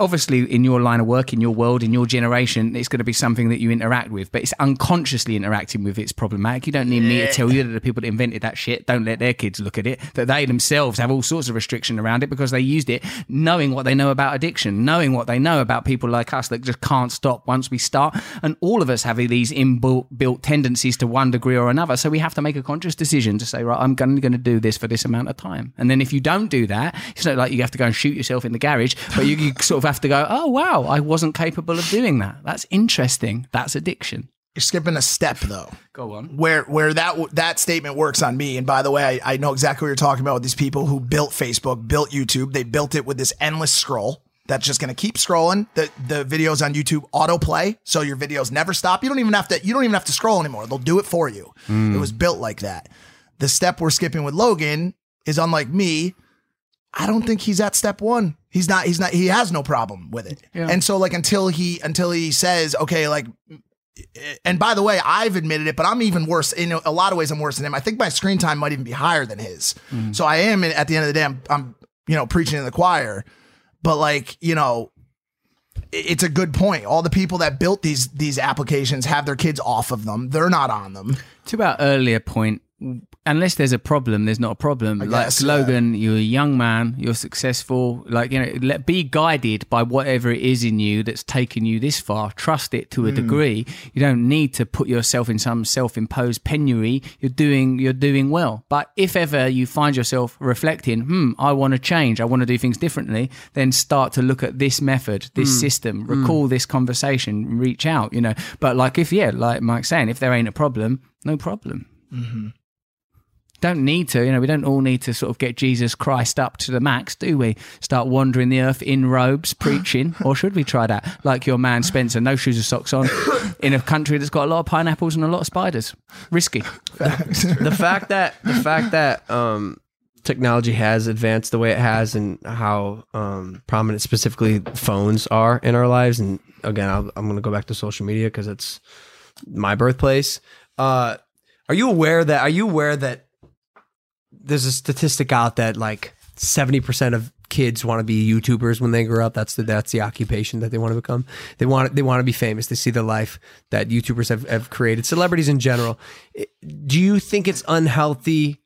A: Obviously, in your line of work, in your world, in your generation, it's going to be something that you interact with, but it's unconsciously interacting with. It's problematic. You don't need me to tell you that the people that invented that shit don't let their kids look at it. That they themselves have all sorts of restriction around it because they used it, knowing what they know about addiction, knowing what they know about people like us that just can't stop once we start. And all of us have these inbuilt tendencies to one degree or another. So we have to make a conscious decision to say, right, I'm going to do this for this amount of time. And then if you don't do that, it's not like you have to go and shoot yourself in the garage, but you, you sort of have to go, oh, wow, I wasn't capable of doing that. That's interesting. That's addiction.
C: You're skipping a step though.
A: Go on.
C: Where where that that statement works on me. And by the way, I, I know exactly what you're talking about with these people who built Facebook, built YouTube. They built it with this endless scroll that's just going to keep scrolling. The the videos on YouTube autoplay, so your videos never stop. You don't even have to you don't even have to scroll anymore. They'll do it for you.
D: Mm.
C: It was built like that. The step we're skipping with Logan is unlike me. I don't think he's at step one. He's not. He's not. He has no problem with it.
A: Yeah.
C: And so, like, until he until he says, okay, like, and by the way, I've admitted it, but I'm even worse. In a lot of ways, I'm worse than him. I think my screen time might even be higher than his. Mm-hmm. So I am. At the end of the day, I'm, I'm you know preaching in the choir. But like, you know, it's a good point. All the people that built these these applications have their kids off of them. They're not on them.
A: To our earlier point, unless there's a problem, there's not a problem. like
C: guess, yeah.
A: You're a young man, you're successful. Like you know, let be guided by whatever it is in you that's taken you this far. Trust it to a
C: Mm.
A: degree. You don't need to put yourself in some self-imposed penury. You're doing you're doing well. But if ever you find yourself reflecting, hmm, I want to change. I want to do things differently. Then start to look at this method, this
C: Mm.
A: system. Recall this conversation. Reach out. You know. But like if yeah, like Mike's saying, if there ain't a problem, no problem
C: Mm-hmm.
A: Don't need to, you know, we don't all need to sort of get Jesus Christ up to the max, do we? Start wandering the earth in robes, preaching, or should we try that? Like your man Spencer, no shoes or socks on, in a country that's got a lot of pineapples and a lot of spiders. Risky.
B: the fact that the fact that um, technology has advanced the way it has and how um, prominent specifically phones are in our lives and again I'll, i'm going to go back to social media because it's my birthplace uh, are you aware that are you aware that there's a statistic out that like 70% of kids want to be youtubers when they grow up. That's the that's the occupation that they want to become. They want they want to be famous. They see the life that youtubers have, have created. Celebrities in general. Do you think it's unhealthy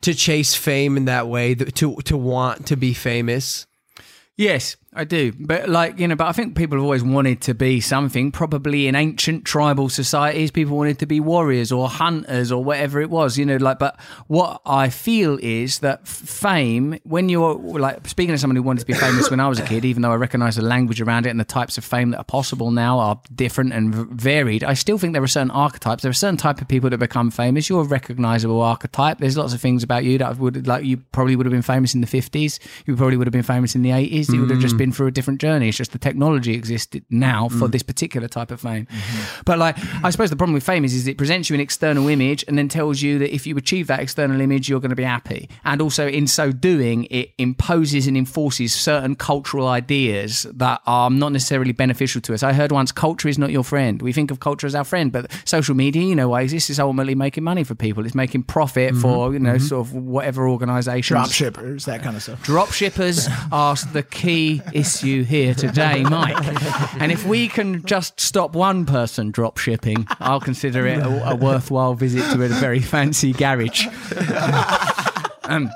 B: to chase fame in that way to to want to be famous?
A: Yes, I do. But like, you know, but I think people have always wanted to be something. Probably in ancient tribal societies, people wanted to be warriors or hunters or whatever it was, you know, like, but what I feel is that fame, when you're like speaking to someone who wanted to be famous when I was a kid, even though I recognize the language around it and the types of fame that are possible now are different and varied, I still think there are certain archetypes. There are certain type of people that become famous. You're a recognizable archetype. There's lots of things about you that would, like, you probably would have been famous in the 50s. You probably would have been famous in the 80s. You would have just
K: Mm.
A: Been through a different journey. It's just the technology existed now for
K: Mm.
A: this particular type of fame. But like, I suppose the problem with fame is, is it presents you an external image and then tells you that if you achieve that external image, you're going to be happy. And also, in so doing, it imposes and enforces certain cultural ideas that are not necessarily beneficial to us. I heard once, culture is not your friend. We think of culture as our friend, but social media, you know, why exists is ultimately making money for people. It's making profit for you know,
C: mhm.
A: sort of whatever organisation.
C: Drop shippers, that kind of stuff.
A: Drop shippers are the key issue here today, Mike. And if we can just stop one person drop shipping, I'll consider it a, a worthwhile visit to a very fancy garage. Um,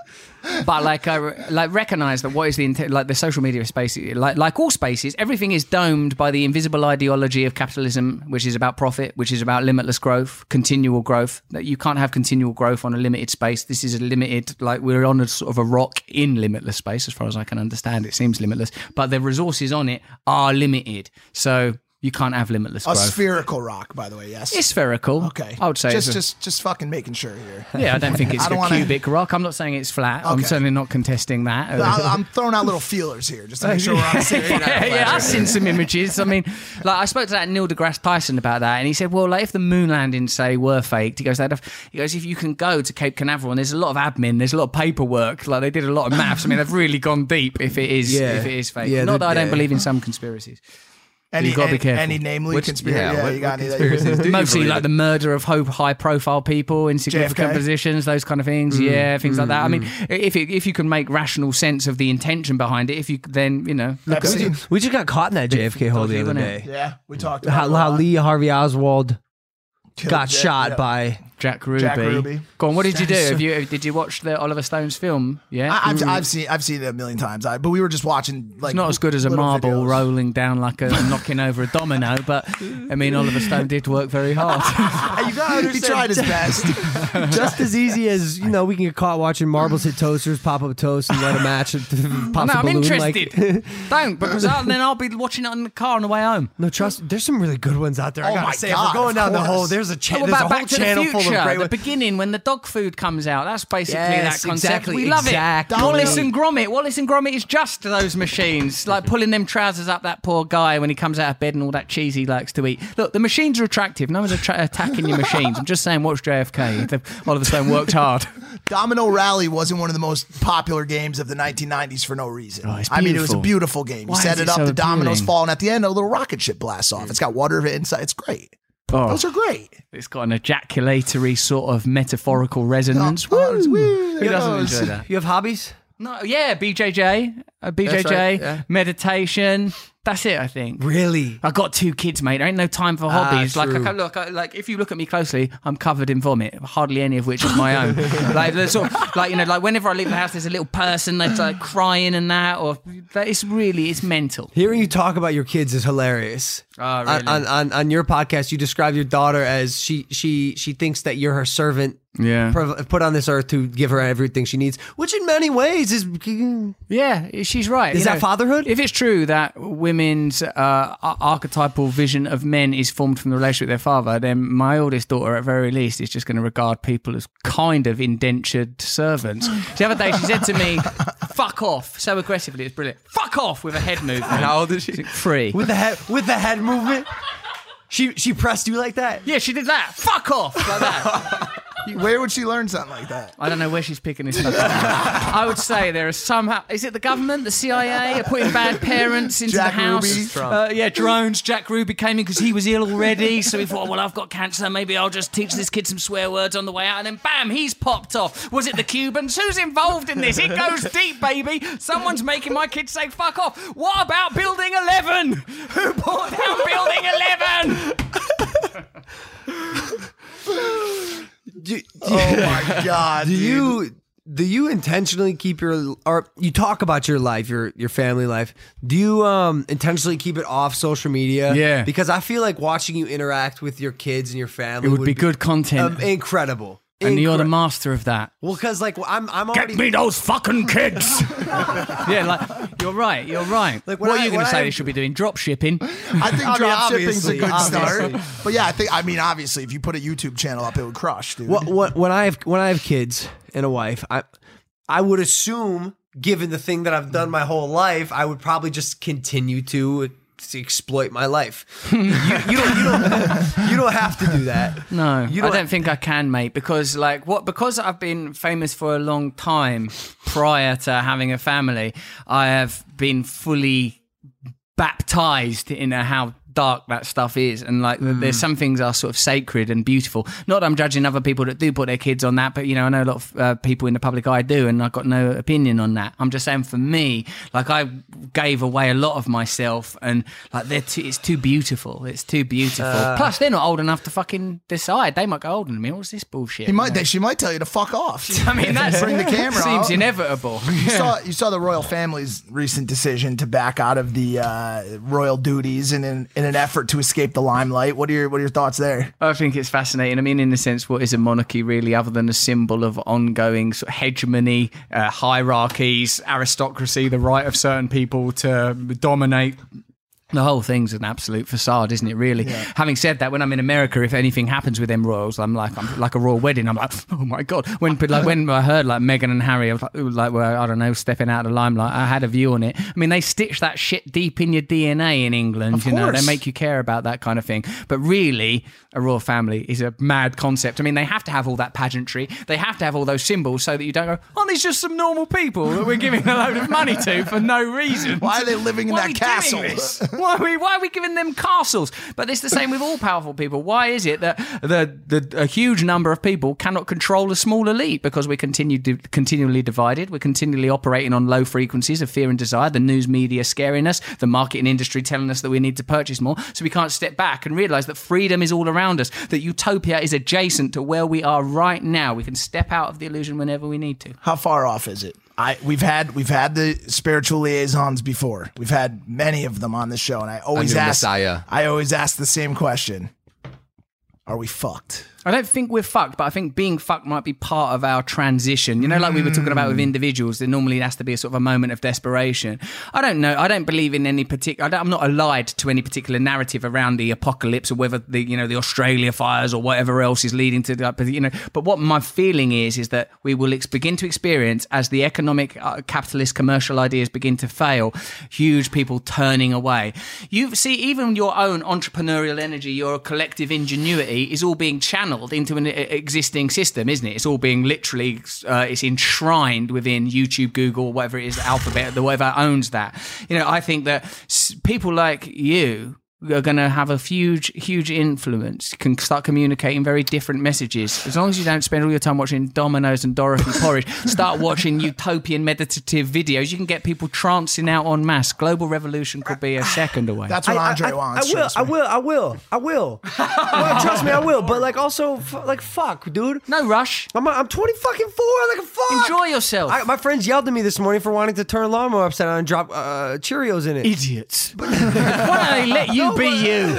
A: but like I like recognize that what is the like the social media space like like all spaces everything is domed by the invisible ideology of capitalism which is about profit which is about limitless growth continual growth that you can't have continual growth on a limited space. This is a limited like we're on a sort of a rock in limitless space as far as I can understand. It seems limitless but the resources on it are limited. So You can't have limitless
C: A
A: growth.
C: spherical rock, by the way. Yes.
A: It's spherical.
C: Okay.
A: I would say
C: just
A: it's a-
C: just just fucking making sure here.
A: Yeah, I don't think it's
C: I don't
A: a
C: wanna-
A: cubic rock. I'm not saying it's flat. I'm
C: Okay.
A: certainly not contesting that.
C: I- I'm throwing out little feelers here just to make sure we're on the same page.
A: yeah, yeah, I've seen some images. I mean, like I spoke to that Neil deGrasse Tyson about that, and he said, "Well, like if the moon landings say were faked, he goes, they'd have, he goes, if you can go to Cape Canaveral, and there's a lot of admin, there's a lot of paperwork, like they did a lot of maths. I mean, they've really gone deep if it is
B: Yeah.
A: if it is fake.
B: Yeah,
A: not that I don't
B: yeah.
A: believe in some conspiracies. But
C: Any,
A: you've got to be careful.
C: any namely
D: Which-
C: conspiracy?
D: yeah,
C: Yeah,
D: what-
C: you got
D: what
C: any
D: conspiracies do you
A: Mostly like
D: in?
A: the murder of ho- high-profile people in significant
C: JFK?
A: positions, those kind of things.
B: Mm,
A: yeah, things like that. I mean, if it, if you can make rational sense of the intention behind it, if you then you know look at
C: Epstein.
B: We just got caught in that JFK hole the other day.
C: Yeah, we talked about
B: How, how. Lee Harvey Oswald got
C: Jack-
B: shot
C: yeah.
B: by.
A: Jack Ruby.
C: Jack Ruby.
A: Go on. What did you do? Have you did you watch the Oliver Stone's film? Yeah.
C: I, I've, I've seen I've seen it a million times. I, but we were just watching like
A: it's not as good as a marble
C: videos.
A: rolling down like a knocking over a domino, but I mean Oliver Stone did work very hard.
B: You gotta
C: He tried his best.
B: Just as easy as you know, we can get caught watching marbles hit toasters, pop up a toast, and let a match pop
A: no,
B: a
A: I'm
B: balloon.
A: interested.
B: Like,
A: Don't because I, then I'll be watching it in the car on the way home.
B: no, trust. There's some really good ones out there. I
C: Oh
B: gotta
C: my
B: say, if
C: God,
B: we're going
C: of
B: down the
C: course.
B: hole, there's a cha-
A: What
B: there's a whole
A: Back to the
B: channel full of great
A: the
B: ones.
A: beginning when the dog food comes out. That's basically
B: Yes,
A: that concept.
B: exactly,
A: we love
B: exactly.
A: it. Wallace and Gromit. Wallace and Gromit is just those machines, like pulling them trousers up that poor guy when he comes out of bed and all that cheese he likes to eat. Look, the machines are attractive. No one's attra- attacking your machines. I'm just saying, watch JFK. One of the- Oliver Stone worked hard.
C: Domino Rally wasn't one of the most popular games of the 1990s for no reason.
A: Oh,
C: I mean, it was a
A: beautiful.
C: beautiful game. You
A: Why
C: set it
A: it
C: up,
A: so
C: the dominoes
A: appealing?
C: fall, and at the end, a little rocket ship blasts off. It's got water inside. It's great.
A: Oh.
C: Those are great.
A: It's got an ejaculatory sort of metaphorical resonance.
C: Oh, it's
A: Woo!
C: weird.
A: Who doesn't enjoy that?
B: You have hobbies?
A: No, yeah, BJJ, uh, BJJ,
D: right, yeah.
A: meditation. That's it, I think.
B: Really?
A: I got two kids, mate. There ain't no time for
B: Ah,
A: hobbies. like, I look, I, like if you look at me closely, I'm covered in vomit. Hardly any of which is my own. like, sort of, like you know, like whenever I leave the house, there's a little person that's like crying and that, or that it's really it's mental.
B: Hearing you talk about your kids is hilarious.
A: Oh,
B: On-
A: really?
B: on, on on your podcast, you describe your daughter as she she she thinks that you're her servant.
A: Yeah.
B: Put on this earth to give her everything she needs, which in many ways is
A: Yeah, she's right.
B: Is
A: You
B: that
A: know,
B: fatherhood?
A: If it's true that women's uh, archetypal vision of men is formed from the relationship with their father, then my oldest daughter, at very least, is just going to regard people as kind of indentured servants. the other day, she said to me, "Fuck off!" so aggressively, it's brilliant. Fuck off with a head movement.
D: How old is she?
A: Three.
B: with the head with the head movement. She she pressed you like that.
A: yeah, she did that. Fuck off like that.
C: Where would she learn something like that?
A: I don't know where she's picking this stuff up. I would say there are somehow. Is it the government, the CIA, are putting bad parents into
C: Jack
A: the house?
C: Ruby.
A: Uh, yeah, drones. Jack Ruby came in because he was ill already, so he thought, well, I've got cancer. Maybe I'll just teach this kid some swear words on the way out, and then bam, he's popped off. Was it the Cubans? Who's involved in this? It goes deep, baby. Someone's making my kids say fuck off. What about Building 11? Who brought down Building 11?
B: Do,
C: Oh my god!
B: do
C: dude.
B: you do you intentionally keep your or you talk about your life, your your family life? Do you um intentionally keep it off social media?
A: Yeah.
B: because I feel like watching you interact with your kids and your family
A: It would be good content.
B: um, incredible.
A: And you're the master of that.
B: well, because like I'm I'm already get me
A: those fucking kids. yeah, like you're right. You're right.
B: Like, when
A: what
B: I-
A: are you going to say
B: I-
A: they should be doing? Drop shipping.
C: I
B: I
C: think
B: mean,
C: drop shipping's a
B: obviously,
C: good start. But yeah, I think I mean obviously if you put a YouTube channel up, it would crush, dude.
B: What, what, when I have when I have kids and a wife, I I would assume, given the thing that I've done my whole life, I would probably just continue to, to exploit my life. you, you don't you don't you don't have to do that.
A: No,
B: You
A: I
B: don't-
A: don't think I can, mate. Because like what? Because I've been famous for a long time prior to having a family. I have been fully baptized in a how dark that stuff is and like
B: Hmm.
A: there's some things are sort of sacred and beautiful not i'm judging other people that do put their kids on that but you know i know a lot of uh, people in the public eye do and i've got no opinion on that i'm just saying for me like i gave away a lot of myself and like they're too, it's too beautiful it's too beautiful
B: Uh.
A: plus they're not old enough to fucking decide they might go older than me what's this bullshit
C: he might, they, she might tell you to fuck off.
A: I mean, that's
C: bring the camera.
A: Seems
C: out.
A: inevitable.
C: You saw you saw the royal family's recent decision to back out of the uh, royal duties in an, in an effort to escape the limelight. What are your what are your thoughts there?
A: I think it's fascinating. I mean, in a sense, what is a monarchy really, other than a symbol of ongoing sort of hegemony, uh, hierarchies, aristocracy, the right of certain people to dominate The whole thing's an absolute facade, isn't it? Really. Having said that, when I'm in America, if anything happens with them royals, I'm like, I'm like a royal wedding. I'm like, oh my god. When like when I heard like Meghan and Harry, I was like, like well, I don't know, stepping out of the limelight. I had a view on it. I mean, they stitch that shit deep in your DNA in England.
C: Of
A: you know, they make you care about that kind of thing. But really, a royal family is a mad concept. I mean, they have to have all that pageantry. They have to have all those symbols so that you don't go, aren't these just some normal people that we're giving a load of money to for no reason.
C: Why are they living in
A: Why
C: that castle?
A: why are we why are we giving them castles? But it's the same with all powerful people. Why is it that the, the a huge number of people cannot control a small elite because we're continue, continually divided. We're continually operating on low frequencies of fear and desire. The news media scaring us, the marketing industry telling us that we need to purchase more. So we can't step back and realize that freedom is all around us. That utopia is adjacent to where we are right now. We can step out of the illusion whenever we need to.
C: How far off is it? I we've had we've had the spiritual liaisons before. We've had many of them on the show, and I always ask
D: messiah.
C: I always ask the same question: Are we fucked?
A: I don't think we're fucked, but I think being fucked might be part of our transition. You know, like we were talking about with individuals, there normally has to be a sort of a moment of desperation. I don't know. I don't believe in any particular. I'm not allied to any particular narrative around the apocalypse or whether the you know the Australia fires or whatever else is leading to that. But you know, but what my feeling is is that we will ex- begin to experience as the economic uh, capitalist commercial ideas begin to fail, huge people turning away. You see, even your own entrepreneurial energy, your collective ingenuity is all being channeled into an existing system, isn't it? It's all being literally, uh, it's enshrined within YouTube, Google, whatever it is, Alphabet, the whatever owns that. You know, I think that people like you are going to have a huge, huge influence. Can start communicating very different messages. As long as you don't spend all your time watching Dominoes and Dorothy Porridge, start watching utopian meditative videos. You can get people trancing out en masse. Global revolution could be a second away.
C: That's what Andre wants.
B: I will,
C: trust
B: I will, I will, I will. well, trust me, I will. But like, also, f- like, fuck, dude.
A: No rush.
B: I'm, I'm 20 fucking four. Like, fuck.
A: Enjoy yourself.
B: I, my friends yelled at me this morning for wanting to turn a lawnmower upside down and drop uh, Cheerios in it.
A: Idiots. Why don't they let you be you?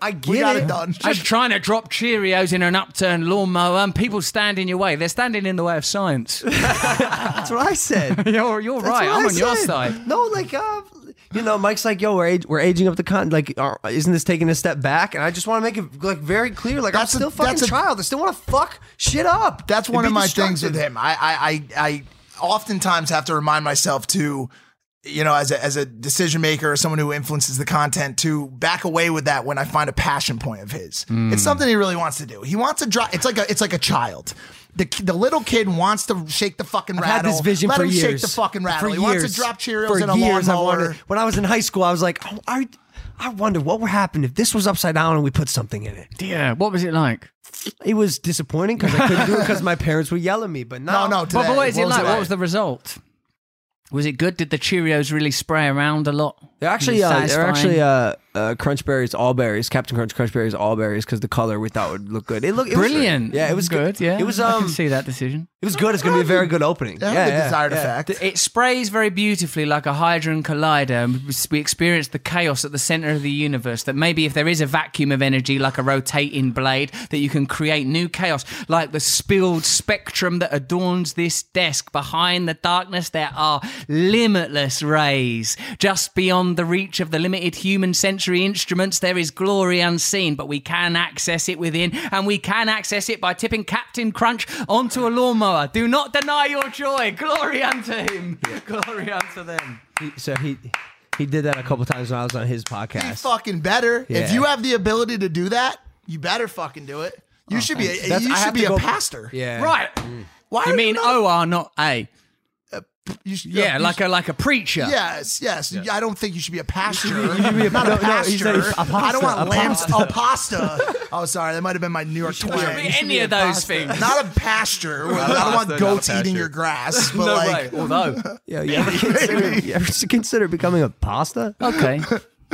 B: I get
C: We got
B: it.
C: it done.
A: Just trying to drop Cheerios in an upturned lawnmower and people stand in your way. They're standing in the way of science.
B: That's what I said.
A: you're you're
B: That's
A: right.
B: what
A: I'm
B: I
A: on your
B: said.
A: side.
B: No, like, uh, you know, Mike's like, yo, we're age- we're aging up the con. Like, uh, isn't this taking a step back? And I just want to make it like very clear. Like,
C: That's a-
B: I'm still fucking
C: that's a-
B: child. I still want to fuck shit up.
C: That's
B: and
C: one
B: be
C: of my things
B: destructive.
C: with him. I, I, I, I oftentimes have to remind myself to, you know, as a, as a decision maker or someone who influences the content, to back away with that when I find a passion point of his. It's hmm. something he really wants to do. He wants to drop. It's like a, it's like a child. The, the little kid wants to shake the fucking
B: I've
C: rattle.
B: had this vision
C: Let
B: for
C: him
B: years.
C: shake the fucking rattle.
B: For
C: he
B: years.
C: wants to drop Cheerios
B: for
C: in a
B: years, I wanted- when I was in high school, I was like, oh, I, I wonder what would happen if this was upside down and we put something in it.
A: Yeah. What was it like?
B: It was disappointing because I couldn't do it because my parents were yelling at me. But
C: No,
B: no,
C: no,
A: But,
C: today.
A: but what is it
C: What was
A: like?
C: it
A: What was the result? Was it good? Did the Cheerios really spray around a lot?
B: They're actually uh, they're actually uh, uh, Crunch Berries, all berries, Captain Crunch Crunch Berries, all berries because the color we thought would look good. It looked it was-
A: brilliant.
B: yeah, it was
A: good. Yeah,
B: It was
A: I
B: um,
A: can see that decision.
B: it was good. It's gonna be a very good opening.
C: Yeah,
B: Yeah,
C: the
B: yeah,
C: desired
B: yeah.
C: effect.
A: It sprays very beautifully like a Hadron Collider. We experience the chaos at the center of the universe. That maybe if there is a vacuum of energy, like a rotating blade, that you can create new chaos, like the spilled spectrum that adorns this desk. Behind the darkness, there are limitless rays. Just beyond the reach of the limited human sensory instruments, there is glory unseen, but we can access it within, and we can access it by tipping Captain Crunch onto a lawnmower. Do not deny your joy. Glory unto him. Glory unto them.
B: He- so he he did that a couple times when I was on his
C: He
B: podcast.
C: fucking better.
B: Yeah.
C: If you have the ability to do that, you better fucking do it. You oh, should be. A,
B: That's-
C: you
B: I
C: should be a pastor.
B: Yeah,
A: Right. Mm.
C: Why?
A: You
C: are
A: mean
C: not-
A: O R, not A?
C: You should,
A: Yeah,
C: you
A: like a like a preacher.
C: Yes, yes. I don't think you should be a pastor.
B: you should be a-
C: not
B: no,
C: a
B: no,
C: pastor.
B: he said a
C: I don't want
B: pasta, a
C: lambs.
B: pasta.
C: Oh, pasta. Oh, sorry. That might have been my New York twang.
A: be any of those things.
C: Not a pasture. I don't want goats eating your grass. But
A: No
C: like,
A: way. Although,
B: Yeah, you ever, consider, you ever consider becoming a pasta?
A: okay,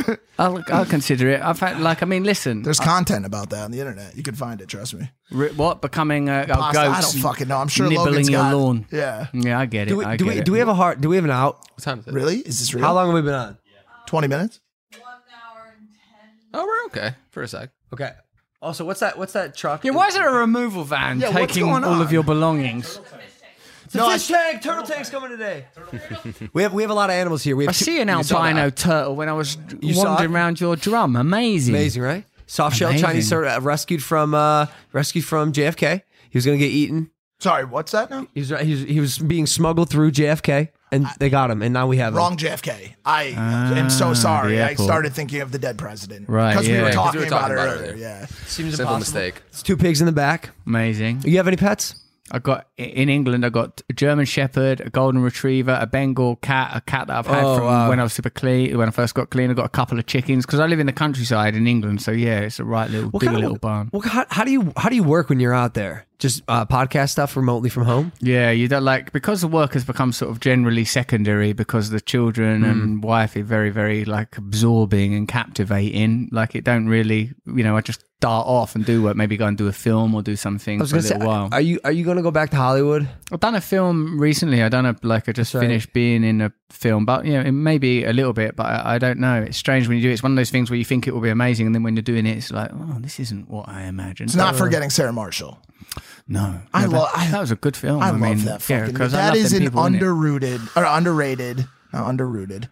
A: I'll I'll consider it. I've had like I mean, listen,
C: there's content about that on the internet. You can find it. Trust me.
A: ri- what becoming a, a
C: Pasta, I don't fucking know. I'm sure
A: nibbling
C: Logan's
A: your
C: got-
A: lawn.
C: Yeah.
A: Yeah, I get it.
B: Do we
A: I
B: do
A: get
B: we,
A: it.
B: do we have a heart? Do we have an out?
D: What time is it?
C: Really? Is this real?
B: How long have we been on?
C: Twenty minutes.
D: Oh, we're okay for a sec.
B: Okay. Also, what's that? What's that truck?
A: Yeah, why is there a removal van
C: Yeah,
A: taking all of your belongings?
B: It's a fish tank. Turtle tank's coming today. we have we have a lot of animals here. We have
A: I
B: two-
A: see an albino turtle when I was
B: You
A: wandering around your drum. Amazing.
B: Amazing, right? Soft shell Chinese turtle uh, rescued from uh, rescued from JFK. He was gonna get eaten.
C: Sorry, what's that now?
B: He was he was, he was being smuggled through JFK, and they got him, and now we have
C: Wrong
B: him.
C: JFK. I am so
A: Ah,
C: sorry. I started thinking of the dead president.
A: Right,
C: Because we
A: yeah.
C: were
A: 'Cause
C: talking,
D: we were talking
C: it
D: about it
C: earlier.
D: earlier.
C: Yeah.
B: Seems
D: Simple
B: impossible.
D: mistake.
B: It's two pigs in the back.
A: Amazing.
B: You have any pets?
A: I got in England. I got a German Shepherd, a Golden Retriever, a Bengal cat, a cat that I've had
B: Oh,
A: from
B: wow.
A: when I was super clean. When I first got clean, I got a couple of chickens because I live in the countryside in England. So yeah, it's a right little big
B: kind of-
A: little barn.
B: Well, how, how do you how do you work when you're out there? Just uh, podcast stuff remotely from home.
A: Yeah, you don't like because the work has become sort of generally secondary because the children
B: Hmm.
A: and wife are very, very like absorbing and captivating. Like it don't really, you know, I just dart off and do work. Maybe go and do a film or do something
B: I was
A: for a
B: gonna say,
A: little while.
B: are you are you gonna go back to Hollywood?
A: I've done a film recently. I done a like I just
B: That's right.
A: finished being in a film, but you know, it may be a little bit, but I, I don't know. It's strange when you do it. It's one of those things where you think it will be amazing, and then when you're doing it, it's like, oh, this isn't what I imagined.
C: It's not forgetting Sarah Marshall.
A: No,
C: I
A: No,
C: love.
A: That was a good film.
C: I,
A: I,
C: love
A: mean,
C: that
A: yeah,
C: fucking.
A: I
C: that is an
A: people in it.
C: underrated or underrated, not underrooted.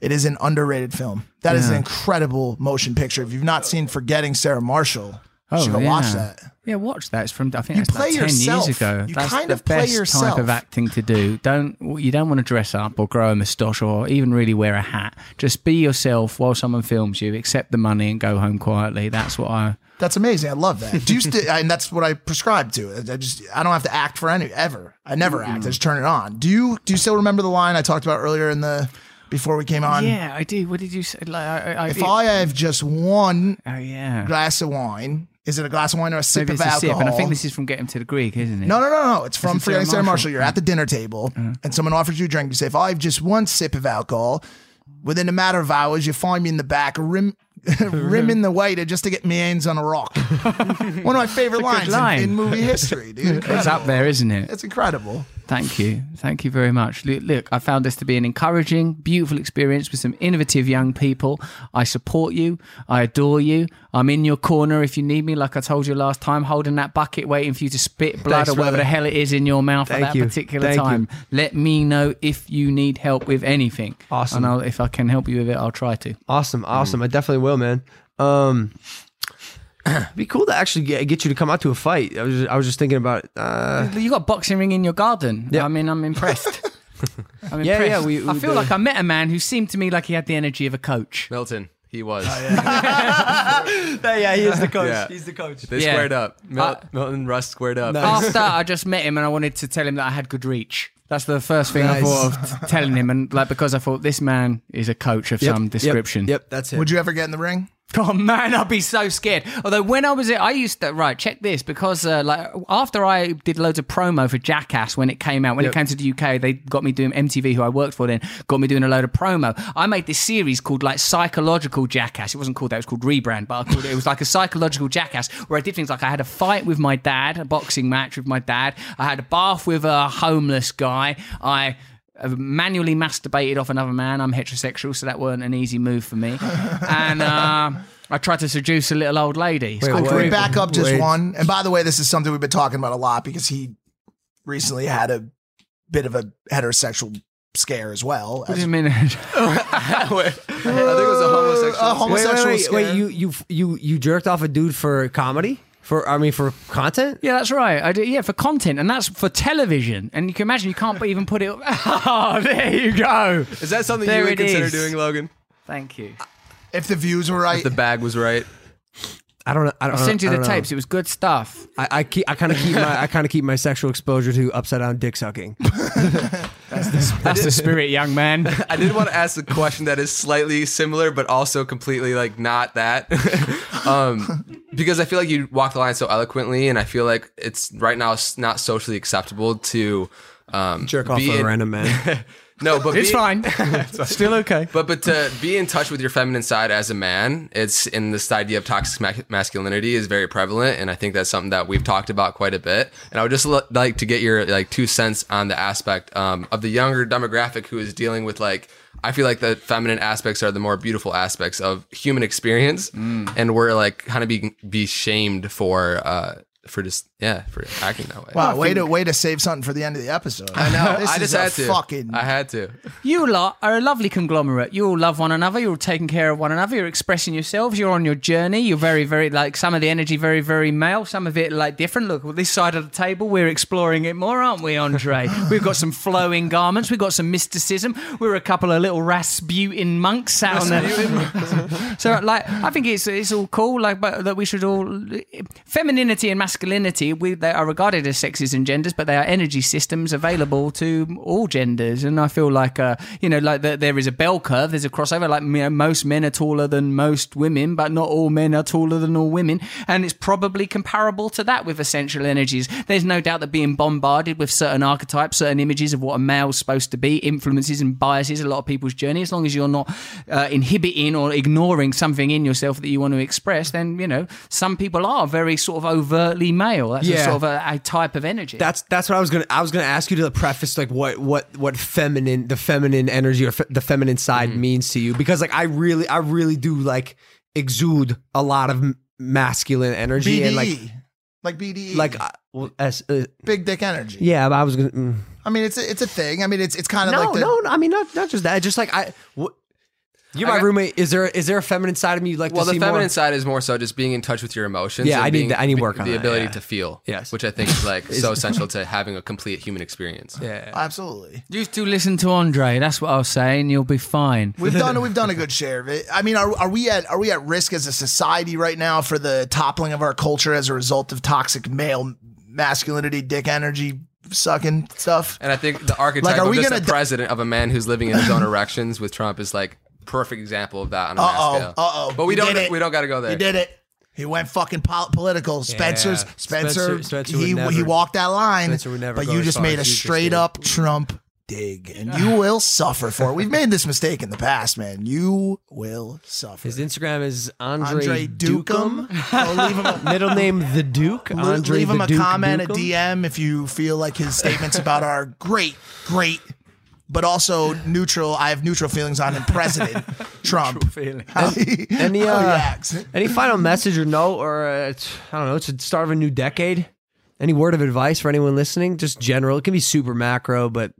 C: It is an underrated film. That is an incredible motion picture. If you've not seen Forgetting Sarah Marshall, oh, you should go
A: yeah.
C: watch that.
A: Yeah, watch that. It's from I think
C: You
A: that's like
C: play
A: ten
C: yourself.
A: years ago.
C: You
A: that's
C: kind
A: the
C: of play
A: best type of acting to do. Don't you don't want to dress up or grow a moustache or even really wear a hat. Just be yourself while someone films you. Accept the money and go home quietly. That's what I.
C: That's amazing. I love that. Do you st- and that's what I prescribe to. I just I don't have to act for any ever. I never act. I just turn it on. Do you do you still remember the line I talked about earlier in the before we came on?
A: yeah, I do. What did you say? Like, I, I,
C: If I have just one
A: oh yeah,
C: glass of wine, is it a glass of wine or a sip
A: maybe
C: of
A: it's a
C: alcohol?
A: sip. And I think this is from Get Him to the Greek, isn't it?
C: No, no, no, no. It's from
A: it Sarah
C: Marshall. You're at the dinner table uh-huh. and someone offers you a drink. You say, if I have just one sip of alcohol, within a matter of hours, you find me in the back, rim, rimming the waiter just to get my hands on a rock. one of my favorite lines
A: line.
C: In, in movie history, dude.
A: It's up there, isn't it?
C: It's incredible.
A: Thank you. Thank you very much. Look, I found this to be an encouraging, beautiful experience with some innovative young people. I support you. I adore you. I'm in your corner if you need me, like I told you last time, holding that bucket, waiting for you to spit blood
B: Thanks,
A: or whatever
B: brother.
A: the hell it is in your mouth
B: Thank
A: at that
B: you.
A: particular
B: Thank you.
A: time. Let me know if you need help with anything.
B: Awesome.
A: And I'll, if I can help you with it, I'll try to.
B: Awesome, awesome. I definitely will, man. Um, be cool to actually get, get you to come out to a fight. I was just, I was just thinking about. Uh,
A: You got a boxing ring in your garden.
B: Yeah.
A: I mean, I'm impressed. I'm
B: Yeah,
A: impressed.
B: yeah, we-
A: I
B: we-
A: feel like I met a man who seemed to me like he had the energy of a coach.
D: Milton, he was.
B: yeah, he is the coach.
D: Yeah.
B: He's the coach.
D: They
A: Yeah.
D: squared up. Mil-
A: Uh,
D: Milton Russ squared up.
A: After I just met him and I wanted to tell him that I had good reach. That's the first thing I
B: Nice.
A: thought of t- telling him, and like because I thought this man is a coach of
B: Yep,
A: some
B: yep,
A: description.
B: Yep, that's it.
C: Would you ever get in the ring?
A: Oh man, I'd be so scared. Although when I was, I used to right check this because uh, like after I did loads of promo for Jackass when it came out, when
B: Yep.
A: it came to the UK, they got me doing MTV, who I worked for then, got me doing a load of promo. I made this series called like Psychological Jackass. It wasn't called that; it was called Rebrand, but I called it. It was like a psychological Jackass where I did things like I had a fight with my dad, a boxing match with my dad. I had a bath with a homeless guy. I manually masturbated off another man. I'm heterosexual, so that weren't an easy move for me. and uh, I tried to seduce a little old lady. It's
B: Wait,
A: called?
C: Can we back up just
B: Wait.
C: one? And by the way, this is something we've been talking about a lot because he recently had a bit of a heterosexual scare as well.
A: What do
C: As-
A: you mean?
D: Wait, I think it was a homosexual.
C: A homo-
B: Wait, wait,
C: homosexual
B: wait, wait.
C: scare.
B: You, you, you, you jerked off a dude for comedy? For I mean, for content?
A: yeah, that's right. I do, yeah, for content, and that's for television. And you can imagine you can't even put it. Oh, there you go.
D: Is that something
A: There
D: you would consider
A: is.
D: doing, Logan?
A: Thank you.
C: if the views were right,
D: If the bag was right.
B: I don't know. I don't
A: send you
B: I
A: the
B: don't know.
A: tapes. It was good stuff.
B: I, I keep. I kind of keep my. I kind of keep my sexual exposure to upside down dick sucking.
A: That's the spirit, young man.
D: I did want to ask a question that is slightly similar, but also completely like not that. um, because I feel like you walk the line so eloquently, and I feel like it's right now it's not socially acceptable to um,
B: Jerk off
D: be
B: a
D: in-
B: random man.
D: No, but
A: It's
D: be-
A: fine. Still okay.
D: But but to be in touch with your feminine side as a man, it's in this idea of toxic ma- masculinity is very prevalent, and I think that's something that we've talked about quite a bit. And I would just l- like to get your like two cents on the aspect um, of the younger demographic who is dealing with like. I feel like the feminine aspects are the more beautiful aspects of human experience, and we're like kind of being be shamed for uh, for just yeah for acting that way.
C: Wow, way to way to save something for the end of the episode.
D: I know.
C: This
D: I
C: is
D: just
C: a
D: had to.
C: Fucking.
D: I had to.
A: You lot are a lovely conglomerate. You all love one another. You're all taking care of one another. You're expressing yourselves. You're on your journey. You're very, very like some of the energy, very, very male. Some of it like different. Look, well, this side of the table, we're exploring it more, aren't we, Andre? We've got some flowing garments. We've got some mysticism. We're a couple of little Rasputin monks sat on there. so, like, I think it's it's all cool. Like, but that we should all femininity and masculinity. We they are regarded as sexes and genders, but they are energy systems available to all genders. And I feel like, uh, you know, like the, there is a bell curve. There's a crossover. Like, you know, most men are taller than most women, but not all men are taller than all women. And it's probably comparable to that with essential energies. There's no doubt that being bombarded with certain archetypes, certain images of what a male's supposed to be, influences and biases a lot of people's journey. As long as you're not uh, inhibiting or ignoring something in yourself that you want to express, then you know some people are very sort of overtly male. That's a
B: Yeah.
A: sort of a, a type of energy.
B: That's that's what I was gonna I was gonna ask you to the preface like what what what feminine the feminine energy or fe- the feminine side
A: Mm-hmm.
B: means to you because like I really I really do like exude a lot of m- masculine energy
C: BDE.
B: and like
C: like BDE.
B: like uh, well, as, uh,
C: big dick energy.
B: yeah but I was gonna mm.
C: I mean, it's a, it's a thing. I mean, it's it's kind of
B: no
C: like the,
B: no no, I mean not not just that just like I what you're
D: I
B: my
D: got-
B: roommate is there is there a feminine side of me you'd like
D: Well,
B: to
D: the
B: see
D: feminine
B: more?
D: side is more so just being in touch with your emotions.
B: Yeah,
D: and
B: I need
D: being-
B: that- I need work on
D: the
B: that,
D: ability
B: yeah.
D: to feel.
B: Yes.
D: which I think is like
B: Is-
D: so essential to having a complete human experience.
B: Yeah,
C: absolutely.
A: you two listen to Andre. That's what I'll say, and you'll be fine.
C: We've done we've done a good share of it. I mean, are, are we at are we at risk as a society right now for the toppling of our culture as a result of toxic male masculinity, dick energy sucking stuff?
D: And I think the archetype
C: Like, are
D: of
C: we
D: just
C: gonna
D: a
C: d-
D: president of a man who's living in his own erections with Trump is like perfect example of that on a mass
C: Uh-oh,
D: scale.
C: uh-oh.
D: But we
C: He
D: don't
C: did it.
D: we don't got to go there.
C: He did it. He went fucking pol- political. Spencer's
B: Yeah.
C: Spencer.
B: Spencer- Spencer would
C: he
B: never-
C: he walked that line.
B: Spencer would never
C: but
B: go
C: you
B: as
C: just
B: far
C: made a
B: as you just
C: straight
B: did.
C: up Trump dig, and you will suffer for it. We've made this mistake in the past, man. You will suffer.
B: his Instagram is Andre,
C: Andre
B: Dukem.
C: Dukem. Go leave him a-
B: Middle name the Duke.
C: Le-
B: Andre
C: leave him
B: the
C: a
B: Duke
C: comment, a DM if you feel like his statements about our great, great, but also neutral. I have neutral feelings on him, President Trump. How he,
B: Any
C: how he
B: uh,
C: acts.
B: any final message or note or uh, it's, I don't know, it's the start of a new decade. Any word of advice for anyone listening? Just general. It can be super macro, but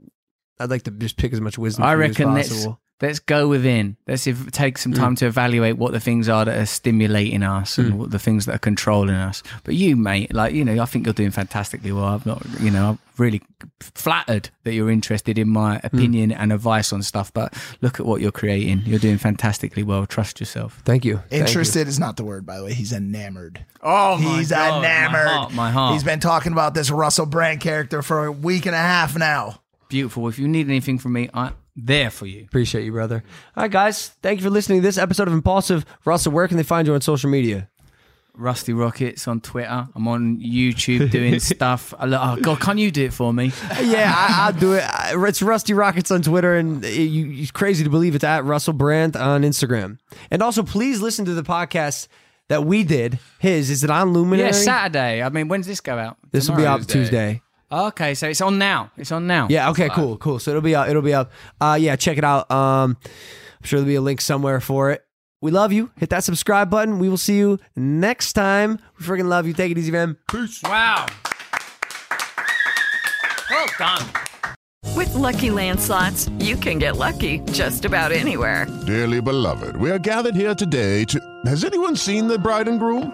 B: I'd like to just pick as much wisdom.
A: I
B: from you
A: reckon
B: as possible.
A: Let's go within. Let's ev- take some time mm. to evaluate what the things are that are stimulating us and mm. what the things that are controlling us. But you, mate, like you know, I think you're doing fantastically well. I'm not, you know, I'm really flattered that you're interested in my mm. opinion and advice on stuff. But look at what you're creating. You're doing fantastically well. Trust yourself.
B: Thank you. Thank you.
C: Interested is not the word, by the way. He's enamored.
A: Oh, my
C: He's
A: God, my
C: enamored.
A: heart, my heart.
C: He's been talking about this Russell Brand character for a week and a half now.
A: Beautiful. If you need anything from me, I'm there for you.
B: Appreciate you, brother. All right, guys. Thank you for listening to this episode of Impaulsive. Russell, where can they find you on social media?
A: Rusty Rockets on Twitter. I'm on YouTube doing stuff. I Oh God, can't you do it for me?
B: yeah, I, I'll do it. It's Rusty Rockets on Twitter, and it- you, it's crazy to believe it's at Russell Brand on Instagram. And also, please listen to the podcast that we did. His is it on Luminary?
A: Yeah, Saturday. I mean, when's this go out?
B: This will be out Tuesday.
A: Okay, so it's on now. It's on now.
B: Yeah. Okay. Cool. Cool. So it'll be up. It'll be up. Uh, yeah. Check it out. Um, I'm sure there'll be a link somewhere for it. We love you. Hit that subscribe button. We will see you next time. We freaking love you. Take it easy, man. Peace.
A: Wow. Well done.
L: With Lucky Land slots, you can get lucky just about anywhere.
M: Dearly beloved, we are gathered here today to. Has anyone seen the bride and groom?